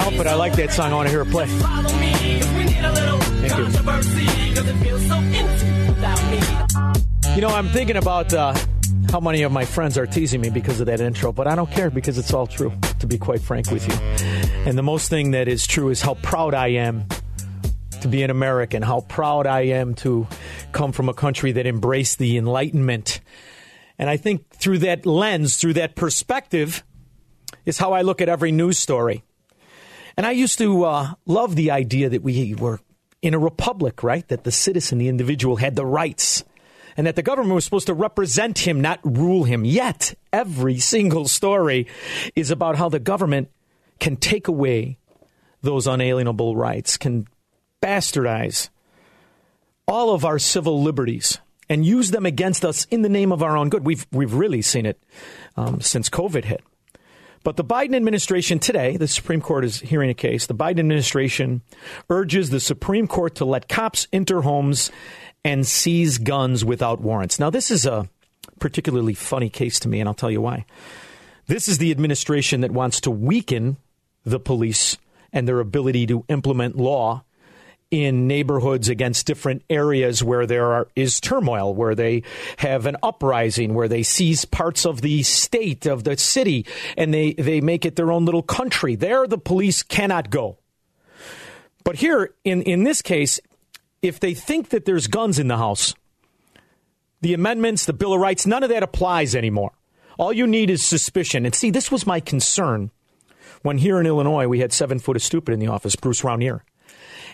Help it. I like that song. I want to hear it play. Little you. You know, I'm thinking about uh, how many of my friends are teasing me because of that intro, but I don't care because it's all true, to be quite frank with you. And the most thing that is true is how proud I am to be an American, how proud I am to come from a country that embraced the Enlightenment. And I think through that lens, through that perspective, is how I look at every news story. And I used to uh, love the idea that we were in a republic, right? That the citizen, the individual, had the rights and that the government was supposed to represent him, not rule him. Yet, every single story is about how the government can take away those unalienable rights, can bastardize all of our civil liberties and use them against us in the name of our own good. We've, we've really seen it um, since COVID hit. But the Biden administration today, the Supreme Court is hearing a case. The Biden administration urges the Supreme Court to let cops enter homes and seize guns without warrants. Now, this is a particularly funny case to me, and I'll tell you why. This is the administration that wants to weaken the police and their ability to implement law in neighborhoods against different areas where there are, is turmoil, where they have an uprising, where they seize parts of the state, of the city, and they, they make it their own little country. There, the police cannot go. But here, in, in this case, if they think that there's guns in the house, the amendments, the Bill of Rights, none of that applies anymore. All you need is suspicion. And see, this was my concern when here in Illinois we had seven foot of stupid in the office, Bruce Rauner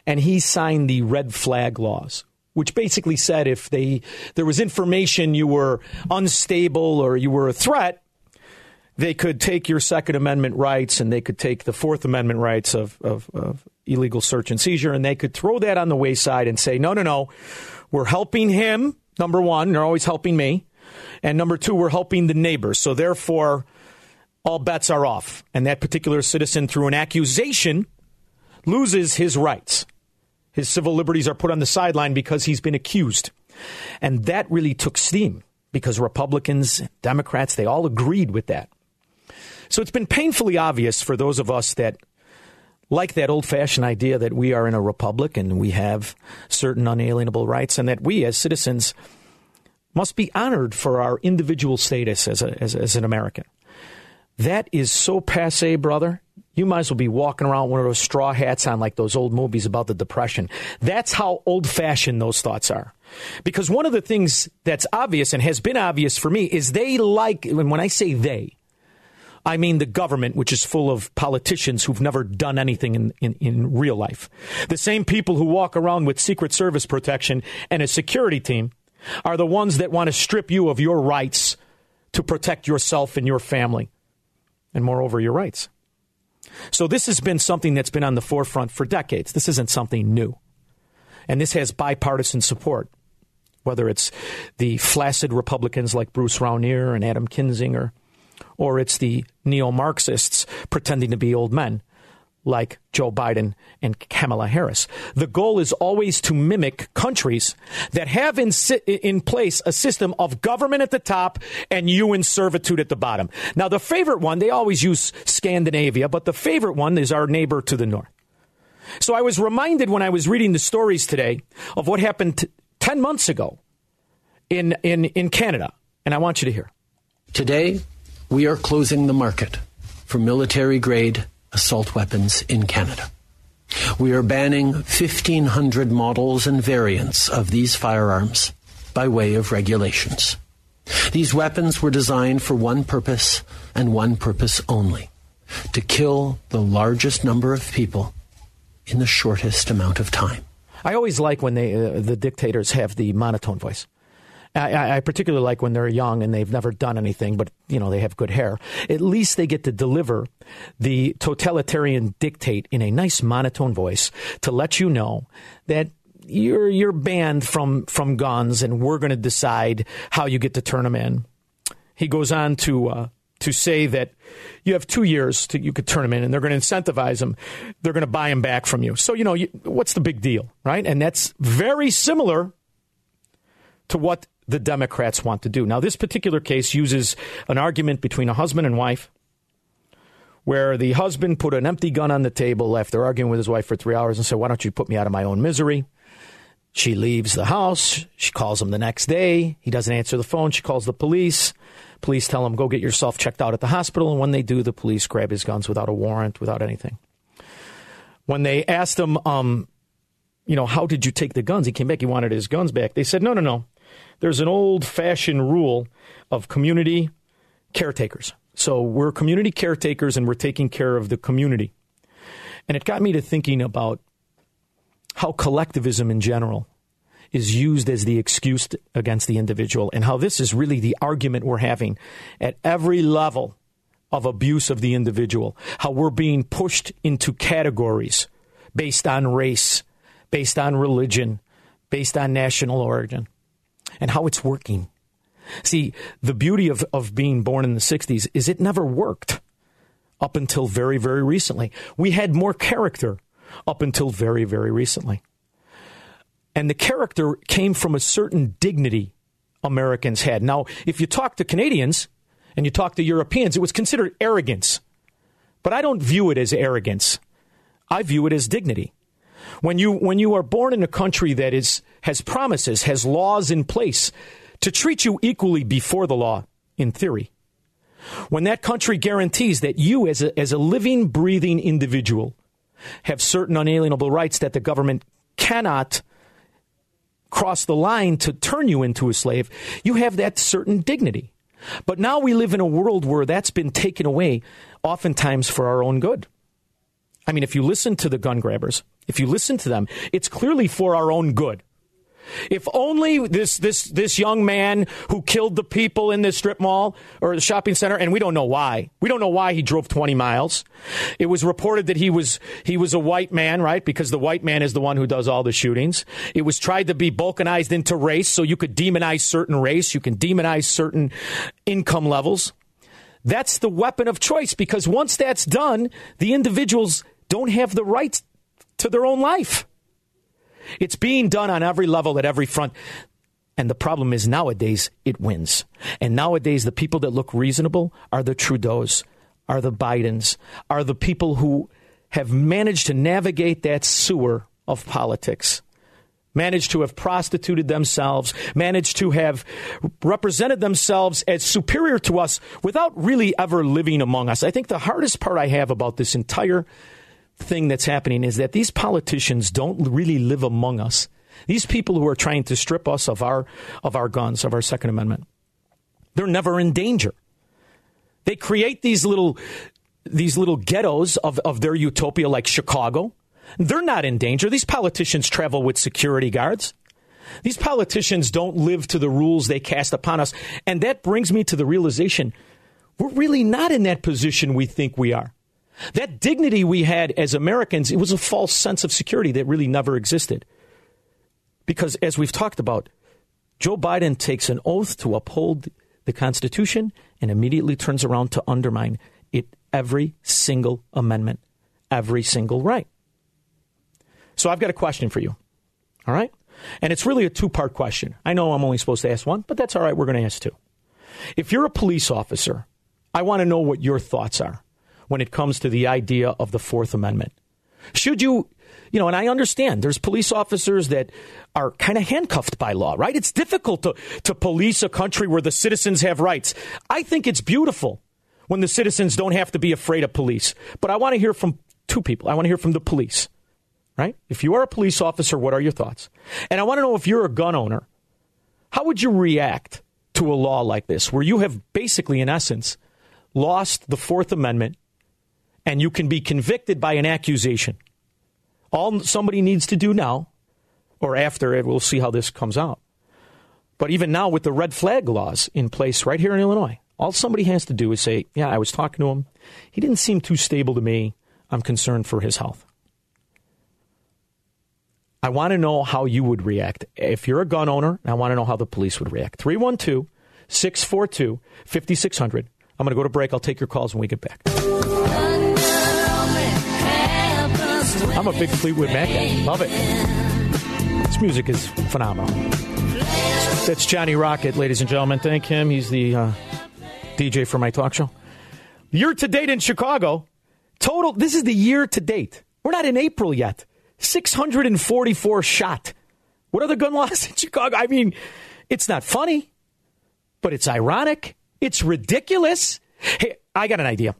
and he signed the red flag laws which basically said if they there was information you were unstable or you were a threat they could take your second amendment rights and they could take the fourth amendment rights of, of, of illegal search and seizure and they could throw that on the wayside and say no no no. We're helping him number one they're always helping me. And number two we're helping the neighbors. So therefore all bets are off. And that particular citizen through an accusation loses his rights his civil liberties are put on the sideline because he's been accused. And that really took steam because Republicans, Democrats, they all agreed with that. So it's been painfully obvious for those of us that like that old fashioned idea that we are in a republic and we have certain unalienable rights and that we as citizens must be honored for our individual status as, a, as, as an American. That is so passe, brother you might as well be walking around with one of those straw hats on like those old movies about the Depression. That's how old fashioned those thoughts are. Because one of the things that's obvious and has been obvious for me is they like, and when I say they, I mean the government, which is full of politicians who've never done anything in, in, in, real life. The same people who walk around with Secret Service protection and a security team are the ones that want to strip you of your rights to protect yourself and your family, and moreover, your rights. So this has been something that's been on the forefront for decades. This isn't something new. And this has bipartisan support, whether it's the flaccid Republicans like Bruce Rauner and Adam Kinzinger, or it's the neo Marxists pretending to be old men like Joe Biden and Kamala Harris. The goal is always to mimic countries that have in, in place a system of government at the top and you in servitude at the bottom. Now, the favorite one, they always use Scandinavia, but the favorite one is our neighbor to the north. So I was reminded when I was reading the stories today of what happened t- 10 months ago in, in, in Canada, and I want you to hear. Today, we are closing the market for military grade assault weapons in Canada. We are banning 1,500 models and variants of these firearms by way of regulations. These weapons were designed for one purpose and one purpose only to kill the largest number of people in the shortest amount of time. I always like when they, uh, the dictators have the monotone voice. I, I, particularly like when they're young and they've never done anything, but you know they have good hair. At least they get to deliver the totalitarian dictate in a nice monotone voice to let you know that you're you're banned from from guns, and we're going to decide how you get to turn them in. He goes on to uh, to say that you have two years to you could turn them in, and they're going to incentivize them. They're going to buy them back from you. So you know you, what's the big deal, right? And that's very similar to what the Democrats want to do. Now, this particular case uses an argument between a husband and wife where the husband put an empty gun on the table after arguing with his wife for three hours and said, Why don't you put me out of my own misery? She leaves the house. She calls him the next day. He doesn't answer the phone. She calls the police. Police tell him, Go get yourself checked out at the hospital. And when they do, the police grab his guns without a warrant, without anything. When they asked him, um, you know, how did you take the guns? He came back. He wanted his guns back. They said, no, no, no there's an old fashioned rule of community caretakers. So we're community caretakers and we're taking care of the community. And it got me to thinking about how collectivism in general is used as the excuse against the individual and how this is really the argument we're having at every level of abuse of the individual. How we're being pushed into categories based on race, based on religion, based on national origin and how it's working. See, the beauty of, of being born in the 60s is it never worked up until very, very recently. We had more character up until very, very recently. And the character came from a certain dignity Americans had. Now, if you talk to Canadians and you talk to Europeans, it was considered arrogance. But I don't view it as arrogance. I view it as dignity. When you when you are born in a country that is has promises, has laws in place to treat you equally before the law, in theory. When that country guarantees that you, as a, as a living, breathing individual, have certain unalienable rights that the government cannot cross the line to turn you into a slave, you have that certain dignity. But now we live in a world where that's been taken away, oftentimes for our own good. I mean, if you listen to the gun grabbers, if you listen to them, it's clearly for our own good. If only this this this young man who killed the people in this strip mall or the shopping center, and we don't know why. We don't know why he drove 20 miles. It was reported that he was he was a white man, right? Because the white man is the one who does all the shootings. It was tried to be balkanized into race, so you could demonize certain race, you can demonize certain income levels. That's the weapon of choice because once that's done, the individuals don't have the right to their own life. It's being done on every level at every front. And the problem is nowadays it wins. And nowadays the people that look reasonable are the Trudeaus, are the Bidens, are the people who have managed to navigate that sewer of politics, managed to have prostituted themselves, managed to have represented themselves as superior to us without really ever living among us. I think the hardest part I have about this entire thing that's happening is that these politicians don't really live among us. These people who are trying to strip us of our of our guns, of our Second Amendment, they're never in danger. They create these little these little ghettos of, of their utopia like Chicago. They're not in danger. These politicians travel with security guards. These politicians don't live to the rules they cast upon us. And that brings me to the realization we're really not in that position we think we are. That dignity we had as Americans, it was a false sense of security that really never existed. Because as we've talked about, Joe Biden takes an oath to uphold the Constitution and immediately turns around to undermine it every single amendment, every single right. So I've got a question for you. All right? And it's really a two part question. I know I'm only supposed to ask one, but that's all right. We're going to ask two. If you're a police officer, I want to know what your thoughts are when it comes to the idea of the Fourth Amendment. Should you you know, and I understand there's police officers that are kind of handcuffed by law, right? It's difficult to, to police a country where the citizens have rights. I think it's beautiful when the citizens don't have to be afraid of police. But I want to hear from two people. I want to hear from the police, right? If you are a police officer, what are your thoughts? And I want to know if you're a gun owner, how would you react to a law like this, where you have basically, in essence, lost the Fourth Amendment and you can be convicted by an accusation? All somebody needs to do now, or after it, we'll see how this comes out. But even now, with the red flag laws in place right here in Illinois, all somebody has to do is say, Yeah, I was talking to him. He didn't seem too stable to me. I'm concerned for his health. I want to know how you would react. If you're a gun owner, I want to know how the police would react. 312 642 5600. I'm going to go to break. I'll take your calls when we get back. I'm a big Fleetwood Mac guy. Love it. This music is phenomenal. That's Johnny Rocket, ladies and gentlemen. Thank him. He's the uh, DJ for my talk show. Year to date in Chicago, total, this is the year to date. We're not in April yet. 644 shot. What are the gun laws in Chicago? I mean, it's not funny, but it's ironic. It's ridiculous. Hey, I got an idea.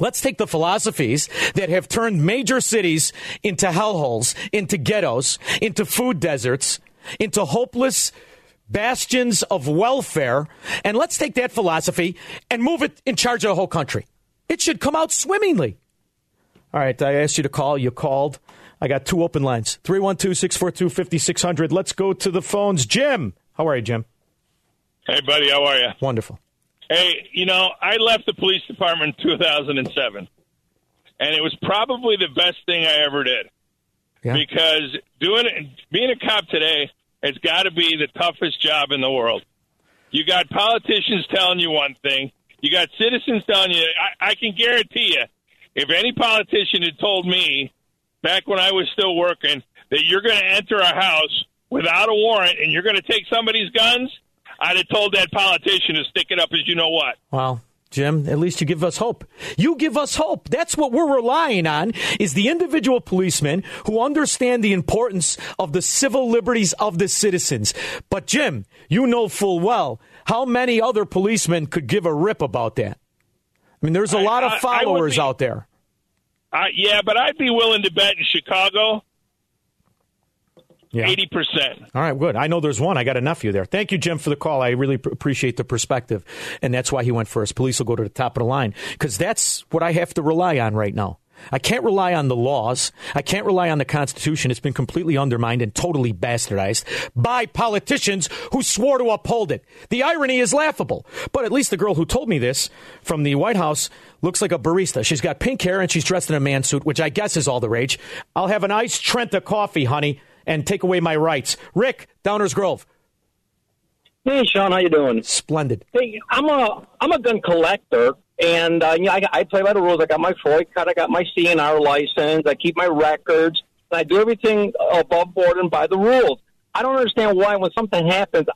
Let's take the philosophies that have turned major cities into hellholes, into ghettos, into food deserts, into hopeless bastions of welfare, and let's take that philosophy and move it in charge of the whole country. It should come out swimmingly. All right, I asked you to call. You called. I got two open lines 312 642 5600. Let's go to the phones. Jim. How are you, Jim? Hey, buddy, how are you? Wonderful. Hey, you know, I left the police department in 2007, and it was probably the best thing I ever did Yeah. because doing it, being a cop today has got to be the toughest job in the world. You got politicians telling you one thing, you got citizens telling you. I, I can guarantee you, if any politician had told me back when I was still working that you're going to enter a house without a warrant and you're going to take somebody's guns, I'd have told that politician to stick it up as you know what. Well, Jim, at least you give us hope. You give us hope. That's what we're relying on is the individual policemen who understand the importance of the civil liberties of the citizens. But Jim, you know full well how many other policemen could give a rip about that. I mean, there's a I- lot of followers be- out there. Yeah, but I'd be willing to bet in Chicago Yeah. eighty percent. All right, good. I know there's one. I got a nephew there. Thank you, Jim, for the call. I really pr- appreciate the perspective. And that's why he went first. Police will go to the top of the line because that's what I have to rely on right now. I can't rely on the laws. I can't rely on the Constitution. It's been completely undermined and totally bastardized by politicians who swore to uphold it. The irony is laughable. But at least the girl who told me this from the White House looks like a barista. She's got pink hair and she's dressed in a man suit, which I guess is all the rage. I'll have an iced Trenta coffee, honey, and take away my rights. Rick, Downers Grove. Hey, Shaun, how you doing? Splendid. Hey, I'm a I'm a gun collector, and uh, you know I, I play by the rules. I got my FOID card, I got my CNR license, I keep my records, and I do everything above board and by the rules. I don't understand why when something happens,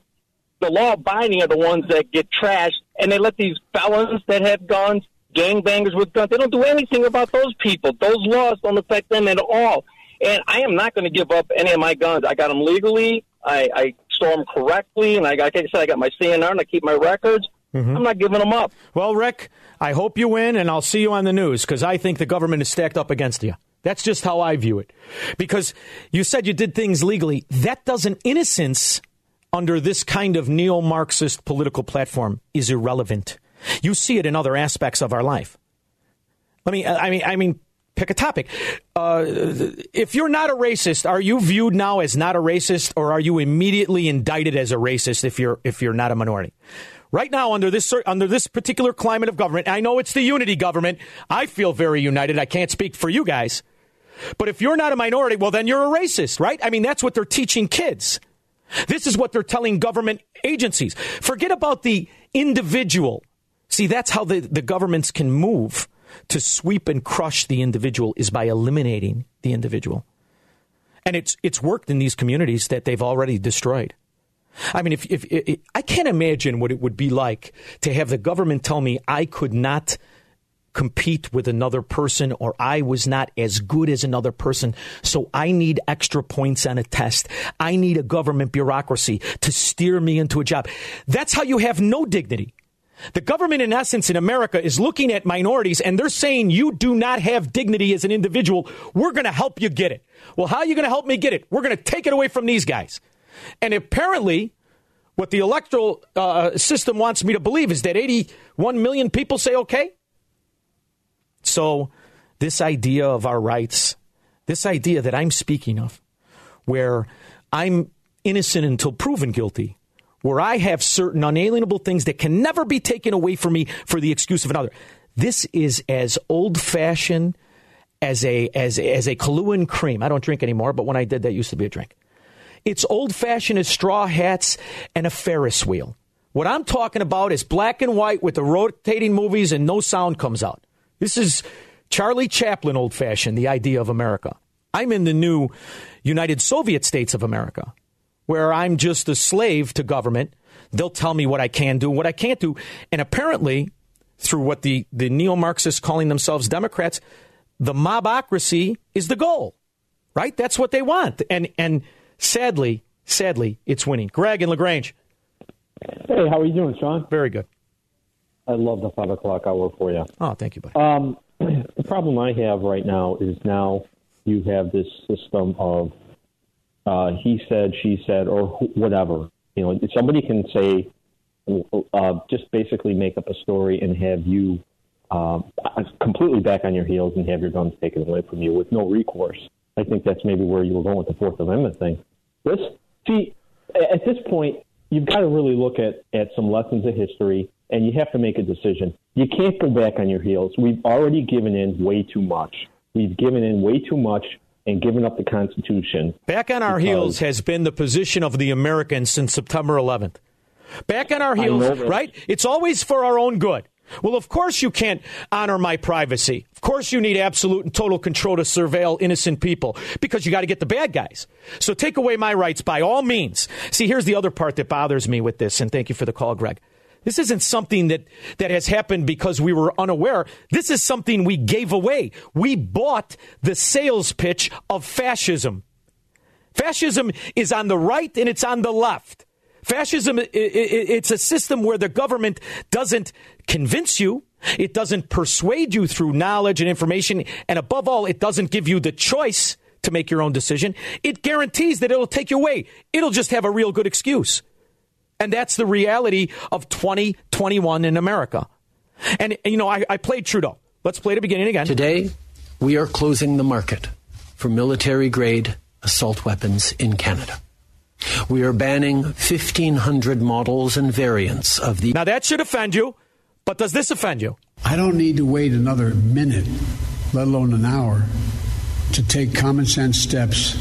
the law abiding are the ones that get trashed, and they let these felons that have guns, gangbangers with guns, they don't do anything about those people. Those laws don't affect them at all. And I am not going to give up any of my guns. I got them legally. I, I store them correctly, and I, like I said, I got my CNR and I keep my records. Mm-hmm. I'm not giving them up. Well, Rick, I hope you win, and I'll see you on the news because I think the government is stacked up against you. That's just how I view it. Because you said you did things legally. That doesn't, innocence under this kind of neo Marxist political platform is irrelevant. You see it in other aspects of our life. Let me, I mean, I mean, pick a topic. Uh, if you're not a racist, are you viewed now as not a racist, or are you immediately indicted as a racist if you're if you're not a minority? Right now, under this under this particular climate of government, I know it's the unity government. I feel very united. I can't speak for you guys, but if you're not a minority, well, then you're a racist, right? I mean, that's what they're teaching kids. This is what they're telling government agencies. Forget about the individual. See, that's how the, the governments can move to sweep and crush the individual is by eliminating the individual. And it's it's worked in these communities that they've already destroyed. I mean, if, if, if I can't imagine what it would be like to have the government tell me I could not compete with another person or I was not as good as another person. So I need extra points on a test. I need a government bureaucracy to steer me into a job. That's how you have no dignity. The government, in essence, in America is looking at minorities and they're saying you do not have dignity as an individual. We're going to help you get it. Well, how are you going to help me get it? We're going to take it away from these guys. And apparently, what the electoral uh, system wants me to believe is that 81 million people say okay. So, this idea of our rights, this idea that I'm speaking of, where I'm innocent until proven guilty, where I have certain unalienable things that can never be taken away from me for the excuse of another. This is as old fashioned as a as as a Kahlua cream. I don't drink anymore, but when I did, that used to be a drink. It's old fashioned as straw hats and a Ferris wheel. What I'm talking about is black and white with the rotating movies and no sound comes out. This is Charlie Chaplin old fashioned, the idea of America. I'm in the new United Soviet States of America, where I'm just a slave to government. They'll tell me what I can do, what I can't do. And apparently, through what the, the neo Marxists calling themselves Democrats, the mobocracy is the goal, right? That's what they want. And, and sadly, sadly, it's winning. Greg and LaGrange. Hey, how are you doing, Shaun? Very good. I love the five o'clock hour for you. Oh, thank you, buddy. Um, the problem I have right now is now you have this system of uh, he said, she said, or wh- whatever. You know, somebody can say, uh, just basically make up a story and have you um, completely back on your heels and have your guns taken away from you with no recourse. I think that's maybe where you were going with the Fourth Amendment thing. This, see, at this point, you've got to really look at, at some lessons of history and you have to make a decision. You can't go back on your heels. We've already given in way too much. We've given in way too much and giving up the Constitution. Back on our heels has been the position of the Americans since September 11th. Back on our heels, right? It's always for our own good. Well, of course you can't honor my privacy. Of course you need absolute and total control to surveil innocent people because you got to get the bad guys. So take away my rights by all means. See, here's the other part that bothers me with this, and thank you for the call, Greg. This isn't something that, that has happened because we were unaware. This is something we gave away. We bought the sales pitch of fascism. Fascism is on the right and it's on the left. Fascism, it's a system where the government doesn't convince you. It doesn't persuade you through knowledge and information. And above all, it doesn't give you the choice to make your own decision. It guarantees that it'll take you away. It'll just have a real good excuse. And that's the reality of 2021 in America. And, you know, I, I played Trudeau. Let's play the beginning again. Today, we are closing the market for military grade assault weapons in Canada. We are banning 1,500 models and variants of the. Now, that should offend you, but does this offend you? I don't need to wait another minute, let alone an hour, to take common sense steps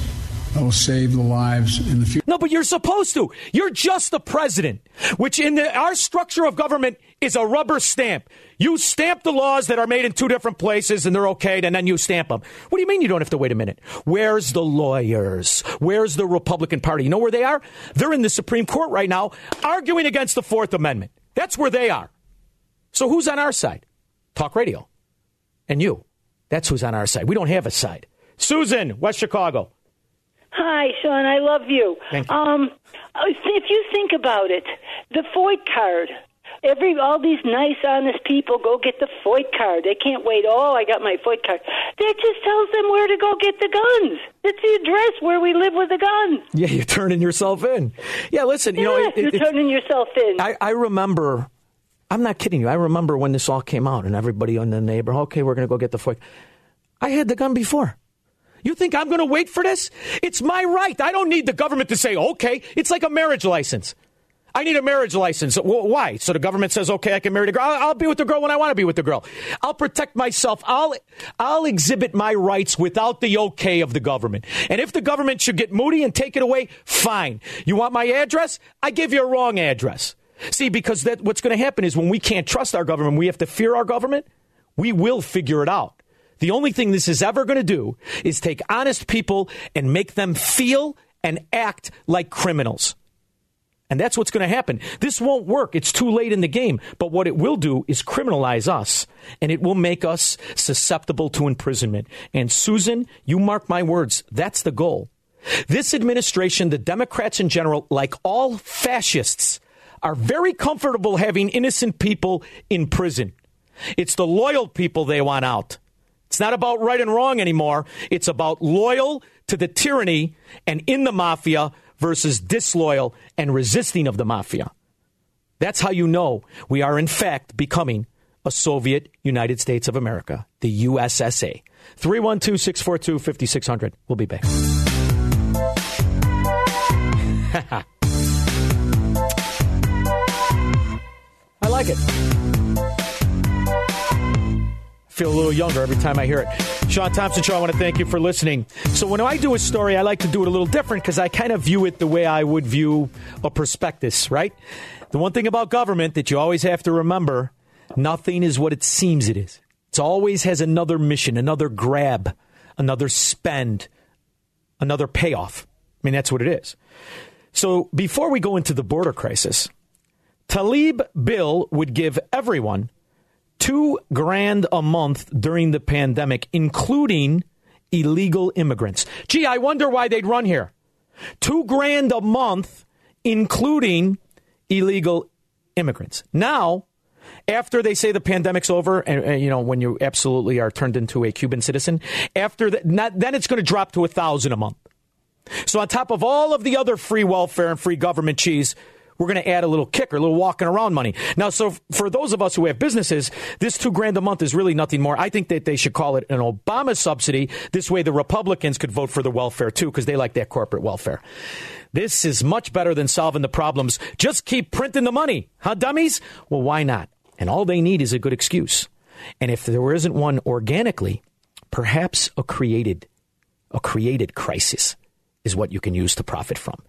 that will save the lives in the future. No, but you're supposed to. You're just the president, which in the, our structure of government is a rubber stamp. You stamp the laws that are made in two different places and they're okay, and then you stamp them. What do you mean you don't have to wait a minute? Where's the lawyers? Where's the Republican Party? You know where they are? They're in the Supreme Court right now arguing against the Fourth Amendment. That's where they are. So who's on our side? Talk radio. And you. That's who's on our side. We don't have a side. Susan, West Chicago. Hi, Shaun. I love you. Thank you. Um, if you think about it, the FOID card. Every all these nice, honest people go get the FOID card. They can't wait. Oh, I got my FOID card. That just tells them where to go get the guns. It's the address where we live with the guns. Yeah, you're turning yourself in. Yeah, listen, you know, Yes, you're turning yourself in. I, I remember. I'm not kidding you. I remember when this all came out and everybody in the neighborhood. okay, we're going to go get the FOID. I had the gun before. You think I'm going to wait for this? It's my right. I don't need the government to say, okay. It's like a marriage license. I need a marriage license. Why? So the government says, okay, I can marry the girl. I'll, be with the girl when I want to be with the girl. I'll protect myself. I'll, I'll exhibit my rights without the okay of the government. And if the government should get moody and take it away, fine. You want my address? I give you a wrong address. See, because that, what's going to happen is when we can't trust our government, we have to fear our government, we will figure it out. The only thing this is ever going to do is take honest people and make them feel and act like criminals. And that's what's going to happen. This won't work. It's too late in the game. But what it will do is criminalize us and it will make us susceptible to imprisonment. And Susan, you mark my words, that's the goal. This administration, the Democrats in general, like all fascists, are very comfortable having innocent people in prison. It's the loyal people they want out. It's not about right and wrong anymore. It's about loyal to the tyranny and in the mafia versus disloyal and resisting of the mafia. That's how you know we are, in fact, becoming a Soviet United States of America, the USSA. 312 642 5600. We'll be back. I like it. Feel a little younger every time I hear it. Shaun Thompson Show, I want to thank you for listening. So, when I do a story, I like to do it a little different because I kind of view it the way I would view a prospectus, right? The one thing about government that you always have to remember nothing is what it seems it is. It always has another mission, another grab, another spend, another payoff. I mean, that's what it is. So, before we go into the border crisis, Tlaib Bill would give everyone two grand a month during the pandemic, including illegal immigrants. Gee, I wonder why they'd run here. Two grand a month, including illegal immigrants. Now, after they say the pandemic's over, and, and, you know when you absolutely are turned into a Cuban citizen, after that, not, then it's going to drop to a thousand a month. So on top of all of the other free welfare and free government cheese, we're going to add a little kicker, a little walking around money. Now, so for those of us who have businesses, this two grand a month is really nothing more. I think that they should call it an Obama subsidy. This way, the Republicans could vote for the welfare too, because they like that corporate welfare. This is much better than solving the problems. Just keep printing the money, huh, dummies? Well, why not? And all they need is a good excuse. And if there isn't one organically, perhaps a created, a created crisis is what you can use to profit from.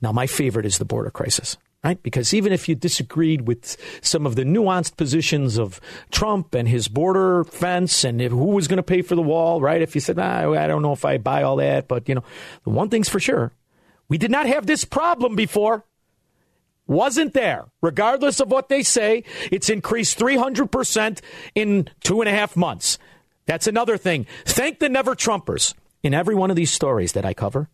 Now, my favorite is the border crisis right? Because even if you disagreed with some of the nuanced positions of Trump and his border fence and who was going to pay for the wall, right? If you said, ah, I don't know if I buy all that, but you know, the one thing's for sure, we did not have this problem before. Wasn't there. Regardless of what they say, it's increased 300% in two and a half months. That's another thing. Thank the never Trumpers. In every one of these stories that I cover,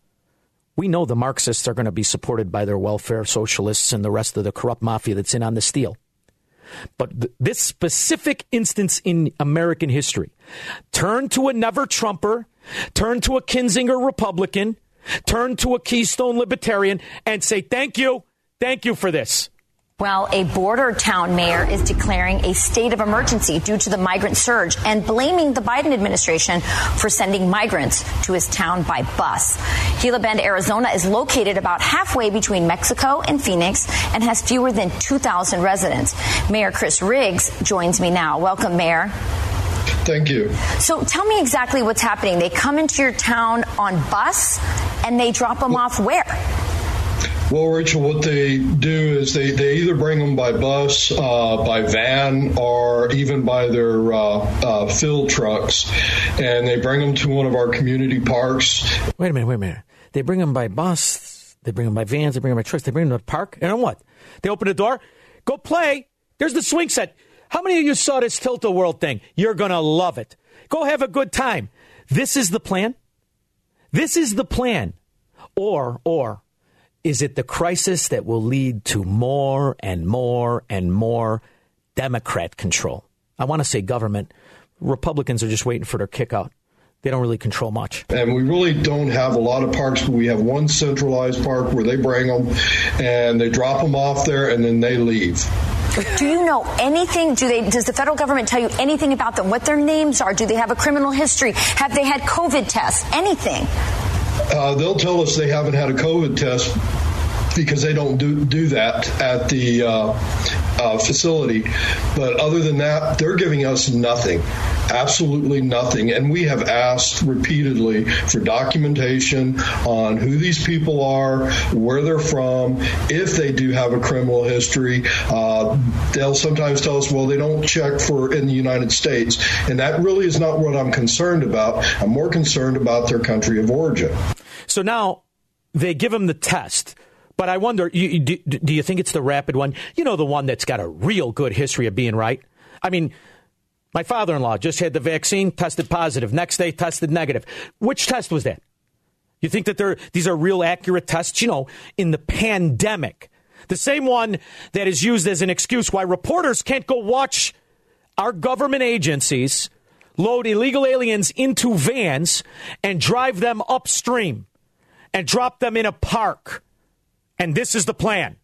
we know the Marxists are going to be supported by their welfare socialists and the rest of the corrupt mafia that's in on the steal. But th- this specific instance in American history, turn to a never Trumper, turn to a Kinzinger Republican, turn to a Keystone Libertarian, and say, thank you, thank you for this. Well, a border town mayor is declaring a state of emergency due to the migrant surge and blaming the Biden administration for sending migrants to his town by bus. Gila Bend, Arizona is located about halfway between Mexico and Phoenix and has fewer than 2,000 residents. Mayor Chris Riggs joins me now. Welcome, Mayor. Thank you. So tell me exactly what's happening. They come into your town on bus and they drop them off where? Well, Rachel, what they do is they, they either bring them by bus, uh, by van, or even by their uh, uh, fill trucks, and they bring them to one of our community parks. Wait a minute, wait a minute. They bring them by bus, they bring them by vans, they bring them by trucks, they bring them to the park, and then what? They open the door, go play. There's the swing set. How many of you saw this Tilt-A-Whirl thing? You're going to love it. Go have a good time. This is the plan. This is the plan. Or, or, is it the crisis that will lead to more and more and more Democrat control? I want to say government. Republicans are just waiting for their kick out. They don't really control much. And we really don't have a lot of parks, but we have one centralized park where they bring them and they drop them off there and then they leave. Do you know anything? Do they? Does the federal government tell you anything about them? What their names are? Do they have a criminal history? Have they had COVID tests? Anything? Uh, they'll tell us they haven't had a COVID test because they don't do, do that at the uh, uh, facility. But other than that, they're giving us nothing, absolutely nothing. And we have asked repeatedly for documentation on who these people are, where they're from, if they do have a criminal history. Uh, they'll sometimes tell us, well, they don't check for in the United States. And that really is not what I'm concerned about. I'm more concerned about their country of origin. So now they give them the test. But I wonder, you, do, do you think it's the rapid one? You know, the one that's got a real good history of being right? I mean, my father in law just had the vaccine, tested positive. Next day, tested negative. Which test was that? You think that they're, these are real accurate tests? You know, in the pandemic, the same one that is used as an excuse why reporters can't go watch our government agencies load illegal aliens into vans and drive them upstream and drop them in a park. And this is the plan.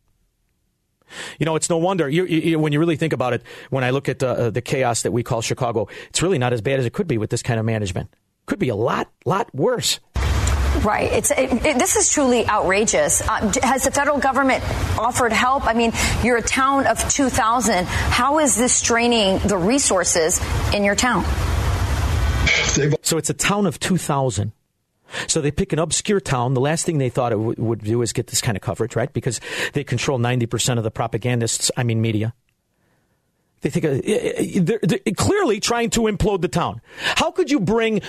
You know, it's no wonder you, you, when you really think about it. When I look at uh, the chaos that we call Chicago, it's really not as bad as it could be with this kind of management. Could be a lot, lot worse. Right. It's it, it, this is truly outrageous. Uh, has the federal government offered help? I mean, you're a town of 2,000. How is this straining the resources in your town? So it's a town of 2,000. So they pick an obscure town. The last thing they thought it w- would do is get this kind of coverage, right? Because they control 90% of the propagandists, I mean, media. They think uh, they're, they're clearly trying to implode the town. How could you bring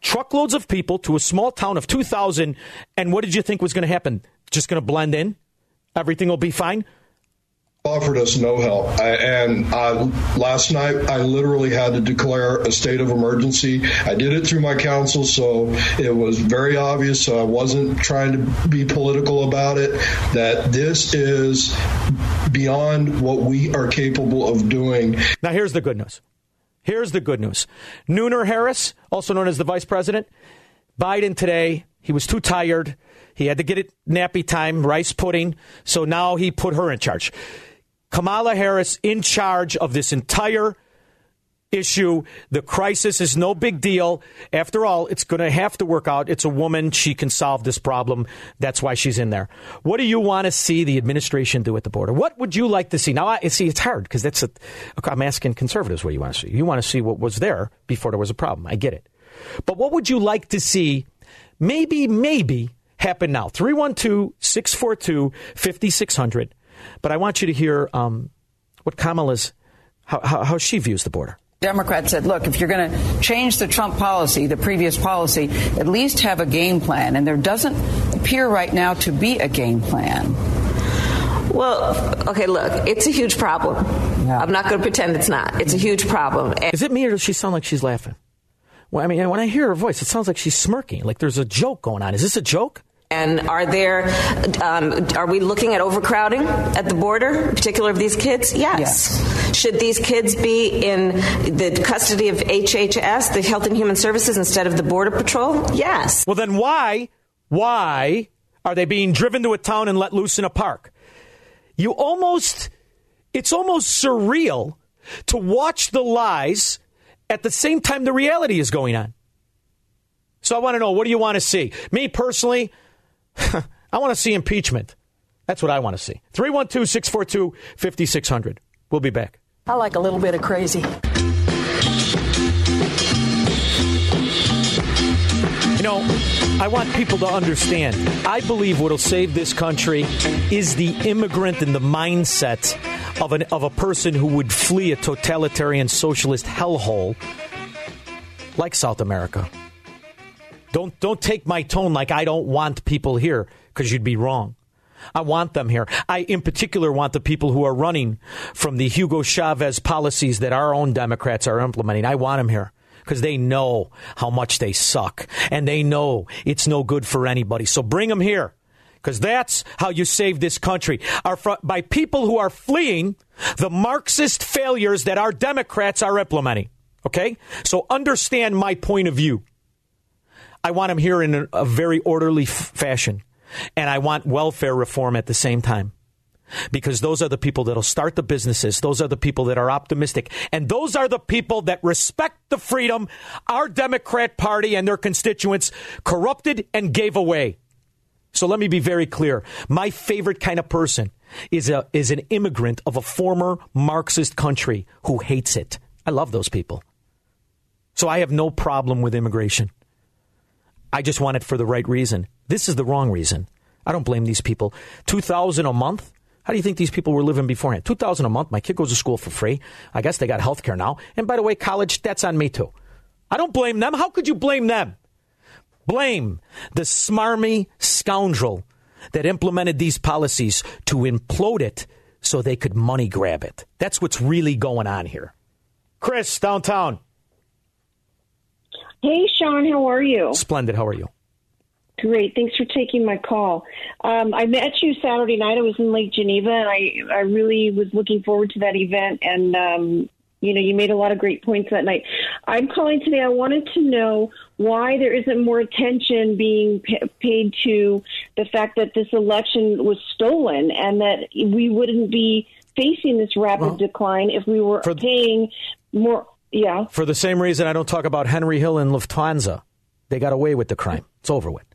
truckloads of people to a small town of 2,000 and what did you think was going to happen? Just going to blend in? Everything will be fine? Offered us no help. I, and I, last night, I literally had to declare a state of emergency. I did it through my council, so it was very obvious. So I wasn't trying to be political about it. That this is beyond what we are capable of doing. Now, here's the good news. Here's the good news. Nooner Harris, also known as the vice president, Biden today, he was too tired. He had to get it nappy time, rice pudding. So now he put her in charge. Kamala Harris in charge of this entire issue. The crisis is no big deal. After all, it's going to have to work out. It's a woman. She can solve this problem. That's why she's in there. What do you want to see the administration do at the border? What would you like to see? Now, I see it's hard because that's a, I'm asking conservatives what you want to see. You want to see what was there before there was a problem. I get it. But what would you like to see maybe, maybe happen now? 312 642 5600. But I want you to hear um, what Kamala's, how, how, how she views the border. Democrats said, look, if you're going to change the Trump policy, the previous policy, at least have a game plan. And there doesn't appear right now to be a game plan. Well, okay, look, it's a huge problem. I'm not going to pretend it's not. It's a huge problem. And Is it me or does she sound like she's laughing? Well, I mean, when I hear her voice, it sounds like she's smirking, like there's a joke going on. Is this a joke? And are there, um, are we looking at overcrowding at the border, in particular of these kids? Yes. Should these kids be in the custody of HHS, the Health and Human Services, instead of the Border Patrol? Yes. Well, then why, why are they being driven to a town and let loose in a park? You almost, it's almost surreal to watch the lies at the same time the reality is going on. So I want to know, what do you want to see? Me personally, I want to see impeachment. That's what I want to see. 312 642 5600. We'll be back. I like a little bit of crazy. You know, I want people to understand. I believe what'll save this country is the immigrant and the mindset of an of a person who would flee a totalitarian socialist hellhole like South America. Don't don't take my tone like I don't want people here because you'd be wrong. I want them here. I, in particular, want the people who are running from the Hugo Chavez policies that our own Democrats are implementing. I want them here because they know how much they suck and they know it's no good for anybody. So bring them here because that's how you save this country fr- by people who are fleeing the Marxist failures that our Democrats are implementing. Okay? So understand my point of view. I want them here in a, very orderly f- fashion. And I want welfare reform at the same time. Because those are the people that'll start the businesses. Those are the people that are optimistic. And those are the people that respect the freedom our Democrat Party and their constituents corrupted and gave away. So let me be very clear. My favorite kind of person is a is an immigrant of a former Marxist country who hates it. I love those people. So I have no problem with immigration. I just want it for the right reason. This is the wrong reason. I don't blame these people. 2000 a month? How do you think these people were living beforehand? 2000 a month. My kid goes to school for free. I guess they got health care now. And by the way, college, that's on me too. I don't blame them. How could you blame them? Blame the smarmy scoundrel that implemented these policies to implode it so they could money grab it. That's what's really going on here. Chris, downtown. Hey, Shaun, how are you? Splendid. How are you? Great. Thanks for taking my call. Um, I met you Saturday night. I was in Lake Geneva, and I I really was looking forward to that event. And um, you know, you made a lot of great points that night. I'm calling today. I wanted to know why there isn't more attention being pa- paid to the fact that this election was stolen, and that we wouldn't be facing this rapid decline if we were paying more. Yeah. For the same reason I don't talk about Henry Hill and Lufthansa. They got away with the crime. It's over with.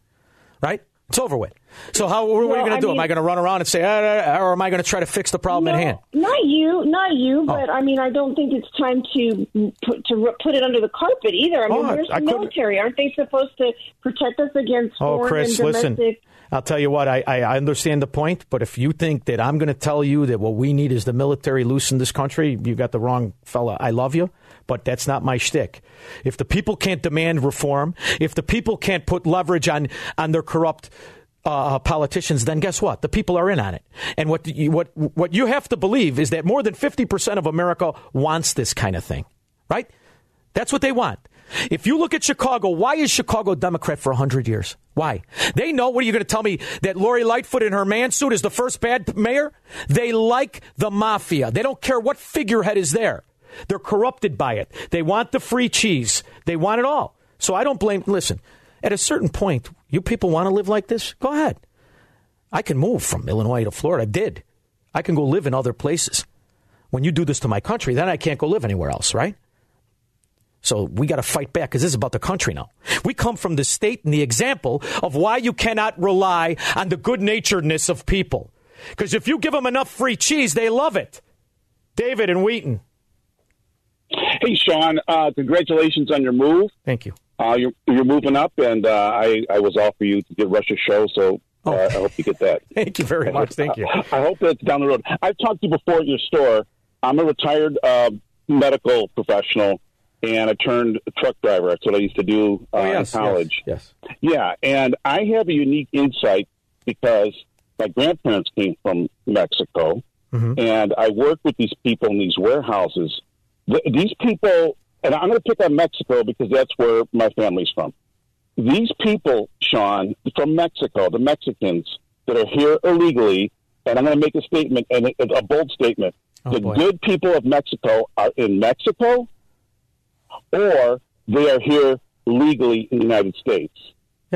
Right? It's over with. So how what are you Well, going to do? am I going to run around and say, "Ah, ah," or am I going to try to fix the problem at hand? Not you, not Oh. you, but I mean, I don't think it's time to put to put it under the carpet either. I mean, Oh, where's the military? Aren't they supposed to protect us against Oh, Chris, listen. I'll tell you what, I, I, I understand the point, but if you think that I'm going to tell you that what we need is the military loose in this country, you got the wrong fella. I love you, but that's not my shtick. If the people can't demand reform, if the people can't put leverage on, on their corrupt uh, politicians, then guess what? The people are in on it. And what you, what what you have to believe is that more than fifty percent of America wants this kind of thing, right? That's what they want. If you look at Chicago, why is Chicago Democrat for 100 years? Why? They know, what are you going to tell me, that Lori Lightfoot in her man suit is the first bad mayor? They like the mafia. They don't care what figurehead is there. They're corrupted by it. They want the free cheese. They want it all. So I don't blame, listen, at a certain point, you people want to live like this? Go ahead. I can move from Illinois to Florida. I did. I can go live in other places. When you do this to my country, then I can't go live anywhere else, right? So we got to fight back because this is about the country now. We come from the state and the example of why you cannot rely on the good naturedness of people. Because if you give them enough free cheese, they love it. David and Wheaton. Hey, Shaun, uh, congratulations on your move. Thank you. Uh, you're, you're moving up, and uh, I, I was all for you to get Rush's show, so uh, I hope you get that. Thank you very much. Thank you. I hope that's down the road. I've talked to you before at your store. I'm a retired uh, medical professional, and I turned truck driver. That's what I used to do uh, Oh, yes, in college. Yes. Yeah, and I have a unique insight because my grandparents came from Mexico, Mm-hmm. and I work with these people in these warehouses. Th- these people, and I'm going to pick on Mexico because that's where my family's from. These people, Shaun, from Mexico, the Mexicans that are here illegally, and I'm going to make a statement, and it- a bold statement. Oh, the good people of Mexico are in Mexico, or they are here legally in the United States.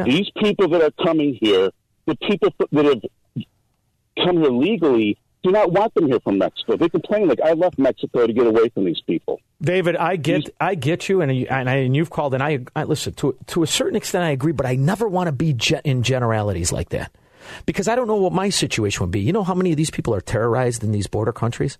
These people that are coming here, the people that have come here legally, do not want them here from Mexico. They complain like I left Mexico to get away from these people. David, I get, I get you, and and, I, and you've called, and I, I listen to to a certain extent, I agree, but I never want to be ge- in generalities like that because I don't know what my situation would be. You know how many of these people are terrorized in these border countries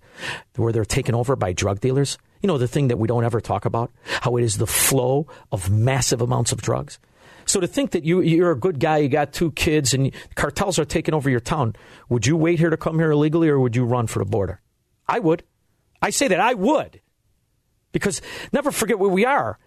where they're taken over by drug dealers. You know the thing that we don't ever talk about, how it is the flow of massive amounts of drugs. So to think that you you're a good guy, you got two kids, and cartels are taking over your town, would you wait here to come here illegally, or would you run for the border? I would. I say that I would. Because never forget where we are.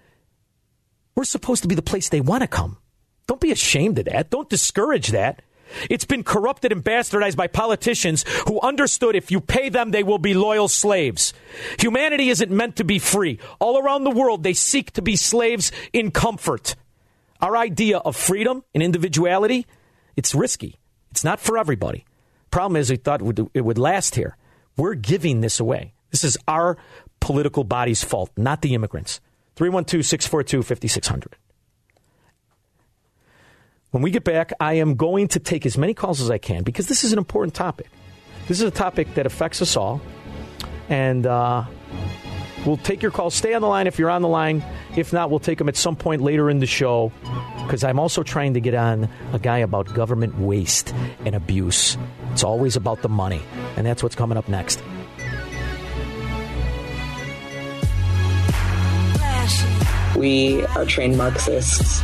We're supposed to be the place they want to come. Don't be ashamed of that. Don't discourage that. It's been corrupted and bastardized by politicians who understood if you pay them, they will be loyal slaves. Humanity isn't meant to be free. All around the world, they seek to be slaves in comfort. Our idea of freedom and individuality, it's risky. It's not for everybody. Problem is, we thought it would, last here. We're giving this away. This is our political body's fault, not the immigrants. 312 642 5600. When we get back, I am going to take as many calls as I can because this is an important topic. This is a topic that affects us all. And uh, we'll take your call. Stay on the line if you're on the line. If not, we'll take them at some point later in the show because I'm also trying to get on a guy about government waste and abuse. It's always about the money. And that's what's coming up next. We are trained Marxists.